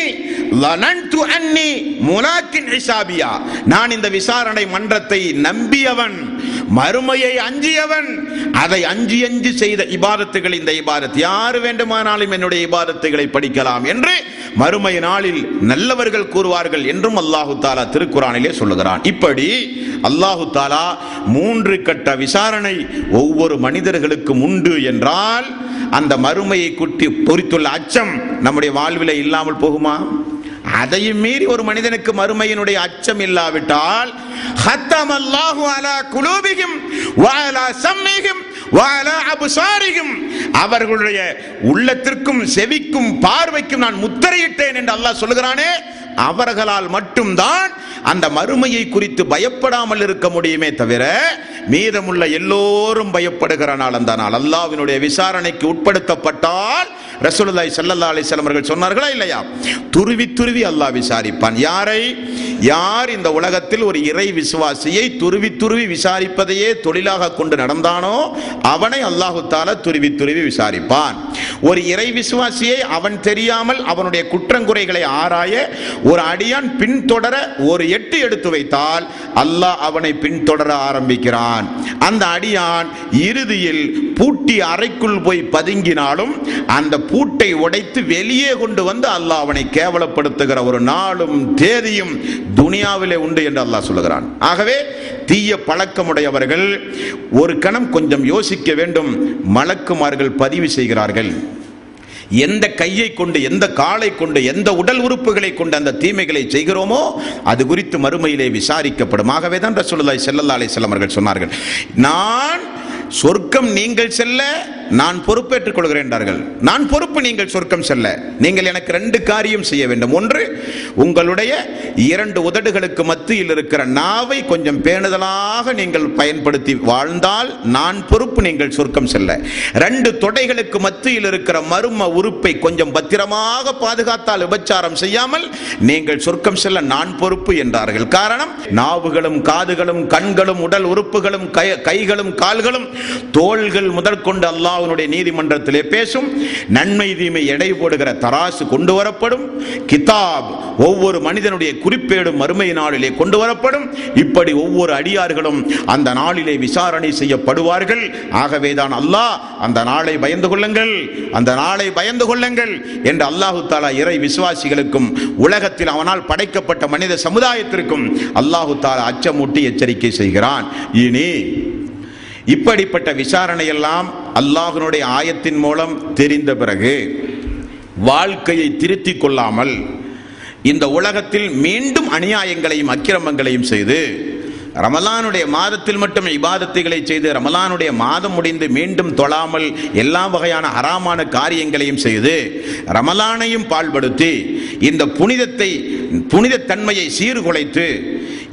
லனன்து அன்னி முலாக்கின் ஹிசாபியா நான் இந்த விசாரணை மன்றத்தை நம்பியவன் மறுமையை அஞ்சியவன் அதை அஞ்சி அஞ்சி செய்த இபாதத்துகள் இந்த இபாதத். யார் வேண்டுமானாலும் என்னுடைய இபாதத்துகளை படிக்கலாம் என்று மறுமை நாளில் நல்லவர்கள் கூறுவார்கள் என்றும் அல்லாஹு தாலா திருக்குறானிலே சொல்லுகிறான். இப்படி அல்லாஹு தாலா மூன்று கட்ட விசாரணை ஒவ்வொரு மனிதர்களுக்கும் உண்டு என்றால் அந்த மறுமையை குட்டி பொறித்துள்ள அச்சம் நம்முடைய வாழ்வில இல்லாமல் போகுமா? அதையும் மீறி ஒரு மனிதனுக்கு மறுமையினுடைய அச்சம் இல்லாவிட்டால் ஹத்தம் அல்லாஹு அலா குலூபிகும் வாலா சம்மிகும் வாலா அபுசாரிகும் அவர்களுடைய உள்ளத்திற்கும் செவிக்கும் பார்வைக்கும் நான் முத்திரையிட்டேன் என்று அல்லாஹ் சொல்லுகிறானே அவர்களால் மட்டும்தான் அந்த மறுமையை குறித்து பயப்படாமல் இருக்க முடியுமே தவிர மீதமுள்ள எல்லோரும் பயப்படுகிற நாள் அந்த நாள். அல்லாஹ்வினுடைய விசாரணைக்கு உட்படுத்தப்பட்டால் ரசூலுல்லாய் சல்லல்லா அலைஹி அவர்கள் சொன்னார்களா இல்லையா? துருவி துருவி அல்லாஹ் விசாரிப்பான். யாரை? யார் இந்த உலகத்தில் ஒரு இறை விசுவாசியை துருவி துருவி விசாரிப்பதையே தொழிலாக கொண்டு நடந்தானோ அவனை அல்லாஹு தால துருவி துருவி விசாரிப்பான். ஒரு இறை விசுவாசியை அவன் தெரியாமல் அவனுடைய குற்றங்குறைகளை ஆராய ஒரு அடியான் பின்தொடர ஒரு எட்டு எடுத்து வைத்தால் அல்லாஹ் அவனை பின்தொடர ஆரம்பிக்கிறான். அந்த அடியான் இறுதியில் பூட்டி அறைக்குள் போய் பதுங்கினாலும் அந்த பூட்டை உடைத்து வெளியே கொண்டு வந்து அல்லாஹ் அவனை கேவலப்படுத்துகிற ஒரு நாளும் தேதியும் துனியாவிலே உண்டு என்று அல்லாஹ் சொல்லுகிறான். ஆகவே தீய பழக்கமுடையவர்கள் ஒரு கணம் கொஞ்சம் யோசிக்க வேண்டும். மலக்குமார்கள் பதிவு செய்கிறார்கள். எந்த கையை கொண்டு எந்த காலை கொண்டு எந்த உடல் உறுப்புகளை கொண்டு அந்த தீமைகளை செய்கிறோமோ அது குறித்து மறுமையிலே விசாரிக்கப்படும். ஆகவே தான் ரசூலுல்லாஹி ஸல்லல்லாஹு அலைஹி சொன்னார்கள். நான் சொர்க்கம் நீங்கள் செல்ல நான் பொறுப்பேற்றுக் கொள்கிறேன் என்றார்கள். நான் பொறுப்பு நீங்கள் சொர்க்கம் செல்ல. நீங்கள் எனக்கு ரெண்டு காரியம் செய்ய வேண்டும். ஒன்று உங்களுடைய இரண்டு உதடுகளுக்கு மத்தியில் இருக்கிற நாவை கொஞ்சம் பேணுதலாக நீங்கள் பயன்படுத்தி வாழ்ந்தால் நான் பொறுப்பு நீங்கள் சொர்க்கம் செல்ல. ரெண்டு தொடைகளுக்கு மத்தியில் இருக்கிற மர்ம உறுப்பை கொஞ்சம் பத்திரமாக பாதுகாத்தால் விபச்சாரம் செய்யாமல் நீங்கள் சொர்க்கம் செல்ல நான் பொறுப்பு என்றார்கள். காரணம் நாவுகளும் காதுகளும் கண்களும் உடல் உறுப்புகளும் கை- கைகளும் கால்களும் தோள்கள் முதற்கொண்டு அல்லாஹனுடைய நீதிமன்றத்திலே பேசும் நன்மை தீமை எடை போடுகிற தராசு கொண்டு வரப்படும் கிதாப் ஒவ்வொரு மனிதனுடைய குறிப்பேடும் மறுமை நாளிலே கொண்டு வரப்படும் இப்படி ஒவ்வொரு அடியார்களும் அந்த நாளிலே விசாரணை செய்யப்படுவார்கள். ஆகவேதான் அல்லாஹ் அந்த நாளை பயந்து கொள்ளுங்கள் அந்த நாளை பயந்து கொள்ளுங்கள் என்று அல்லாஹு தாலா இறை விசுவாசிகளுக்கும் உலகத்தில் அவனால் படைக்கப்பட்ட மனித சமுதாயத்திற்கும் அல்லாஹு தாலா அச்சமூட்டி எச்சரிக்கை செய்கிறான். இனி இப்படிப்பட்ட விசாரணையெல்லாம் அல்லாஹனுடைய ஆயத்தின் மூலம் தெரிந்த பிறகு வாழ்க்கையை திருத்திக் கொள்ளாமல் இந்த உலகத்தில் மீண்டும் அநியாயங்களையும் அக்கிரமங்களையும் செய்து ரமலானுடைய மாதத்தில் மட்டும் இபாதத்துகளை செய்து ரமலானுடைய மாதம் முடிந்து மீண்டும் தொழாமல் எல்லா வகையான அறாமான காரியங்களையும் செய்து ரமலானையும் பால்படுத்தி இந்த புனிதத்தை புனிதத்தன்மையை சீர்குலைத்து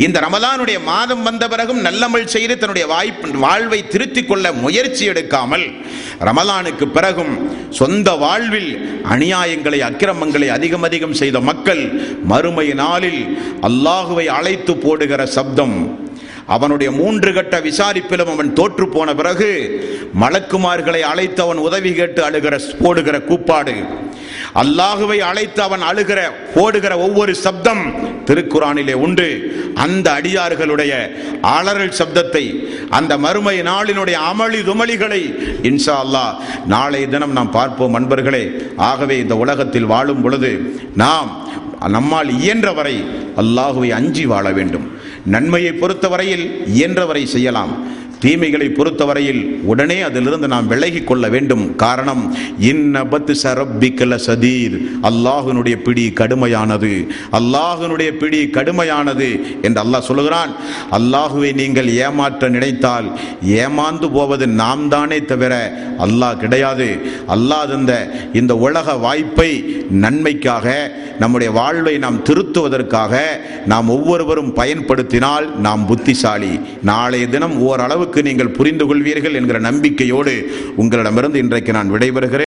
இந்த ரமலானுடைய மாதம் வந்த பிறகும் நல்லமல் செய்து தன்னுடைய வாய்ப்பு வாழ்வை திருத்திக் கொள்ள முயற்சி எடுக்காமல் ரமலானுக்கு பிறகும் சொந்த வாழ்வில் அநியாயங்களை அக்கிரமங்களை அதிகம் அதிகம் செய்த மக்கள் மறுமை நாளில் அல்லாஹுவை அழைத்து போடுகிற சப்தம். அவனுடைய மூன்று கட்ட விசாரிப்பிலும் அவன் தோற்று போன பிறகு மலக்குமார்களை அழைத்து அவன் உதவி கேட்டு அழுகிற போடுகிற கூப்பாடு. அல்லாஹுவை அழைத்து அவன் அழுகிற ஓடுகிற ஒவ்வொரு சப்தம் திருக்குறானிலே உண்டு. அந்த அடியார்களுடைய அலறல் சப்தத்தை அந்த மறுமை நாளினுடைய அமளி துமளிகளை இன்ஷா அல்லாஹ் நாளை தினம் நாம் பார்ப்போம் அன்பர்களே. ஆகவே இந்த உலகத்தில் வாழும் பொழுது நாம் நம்மால் இயன்றவரை அல்லாஹுவை அஞ்சி வாழ வேண்டும். நன்மையை பொறுத்தவரையில் இயன்றவரை செய்யலாம். தீமைகளை பொறுத்தவரையில் உடனே அதிலிருந்து நாம் விலகி கொள்ள வேண்டும். காரணம் இன்னபத்து சரப்பிக்கல சதீர் அல்லாஹ்வினுடைய பிடி கடுமையானது. அல்லாஹ்வினுடைய பிடி கடுமையானது என்று அல்லாஹ் சொல்லுகிறான். அல்லாஹுவை நீங்கள் ஏமாற்ற நினைத்தால் ஏமாந்து போவது நாம் தானே தவிர அல்லாஹ் கிடையாது. அல்லாஹ் தந்த இந்த உலக வாய்ப்பை நன்மைக்காக நம்முடைய வாழ்வை நாம் திருத்துவதற்காக நாம் ஒவ்வொருவரும் பயன்படுத்தினால் நாம் புத்திசாலி. நாளைய தினம் ஓரளவு ஓரளவுக்கு நீங்கள் புரிந்து கொள்வீர்கள் என்கிற நம்பிக்கையோடு உங்களிடமிருந்து இன்றைக்கு நான் விடைபெறுகிறேன்.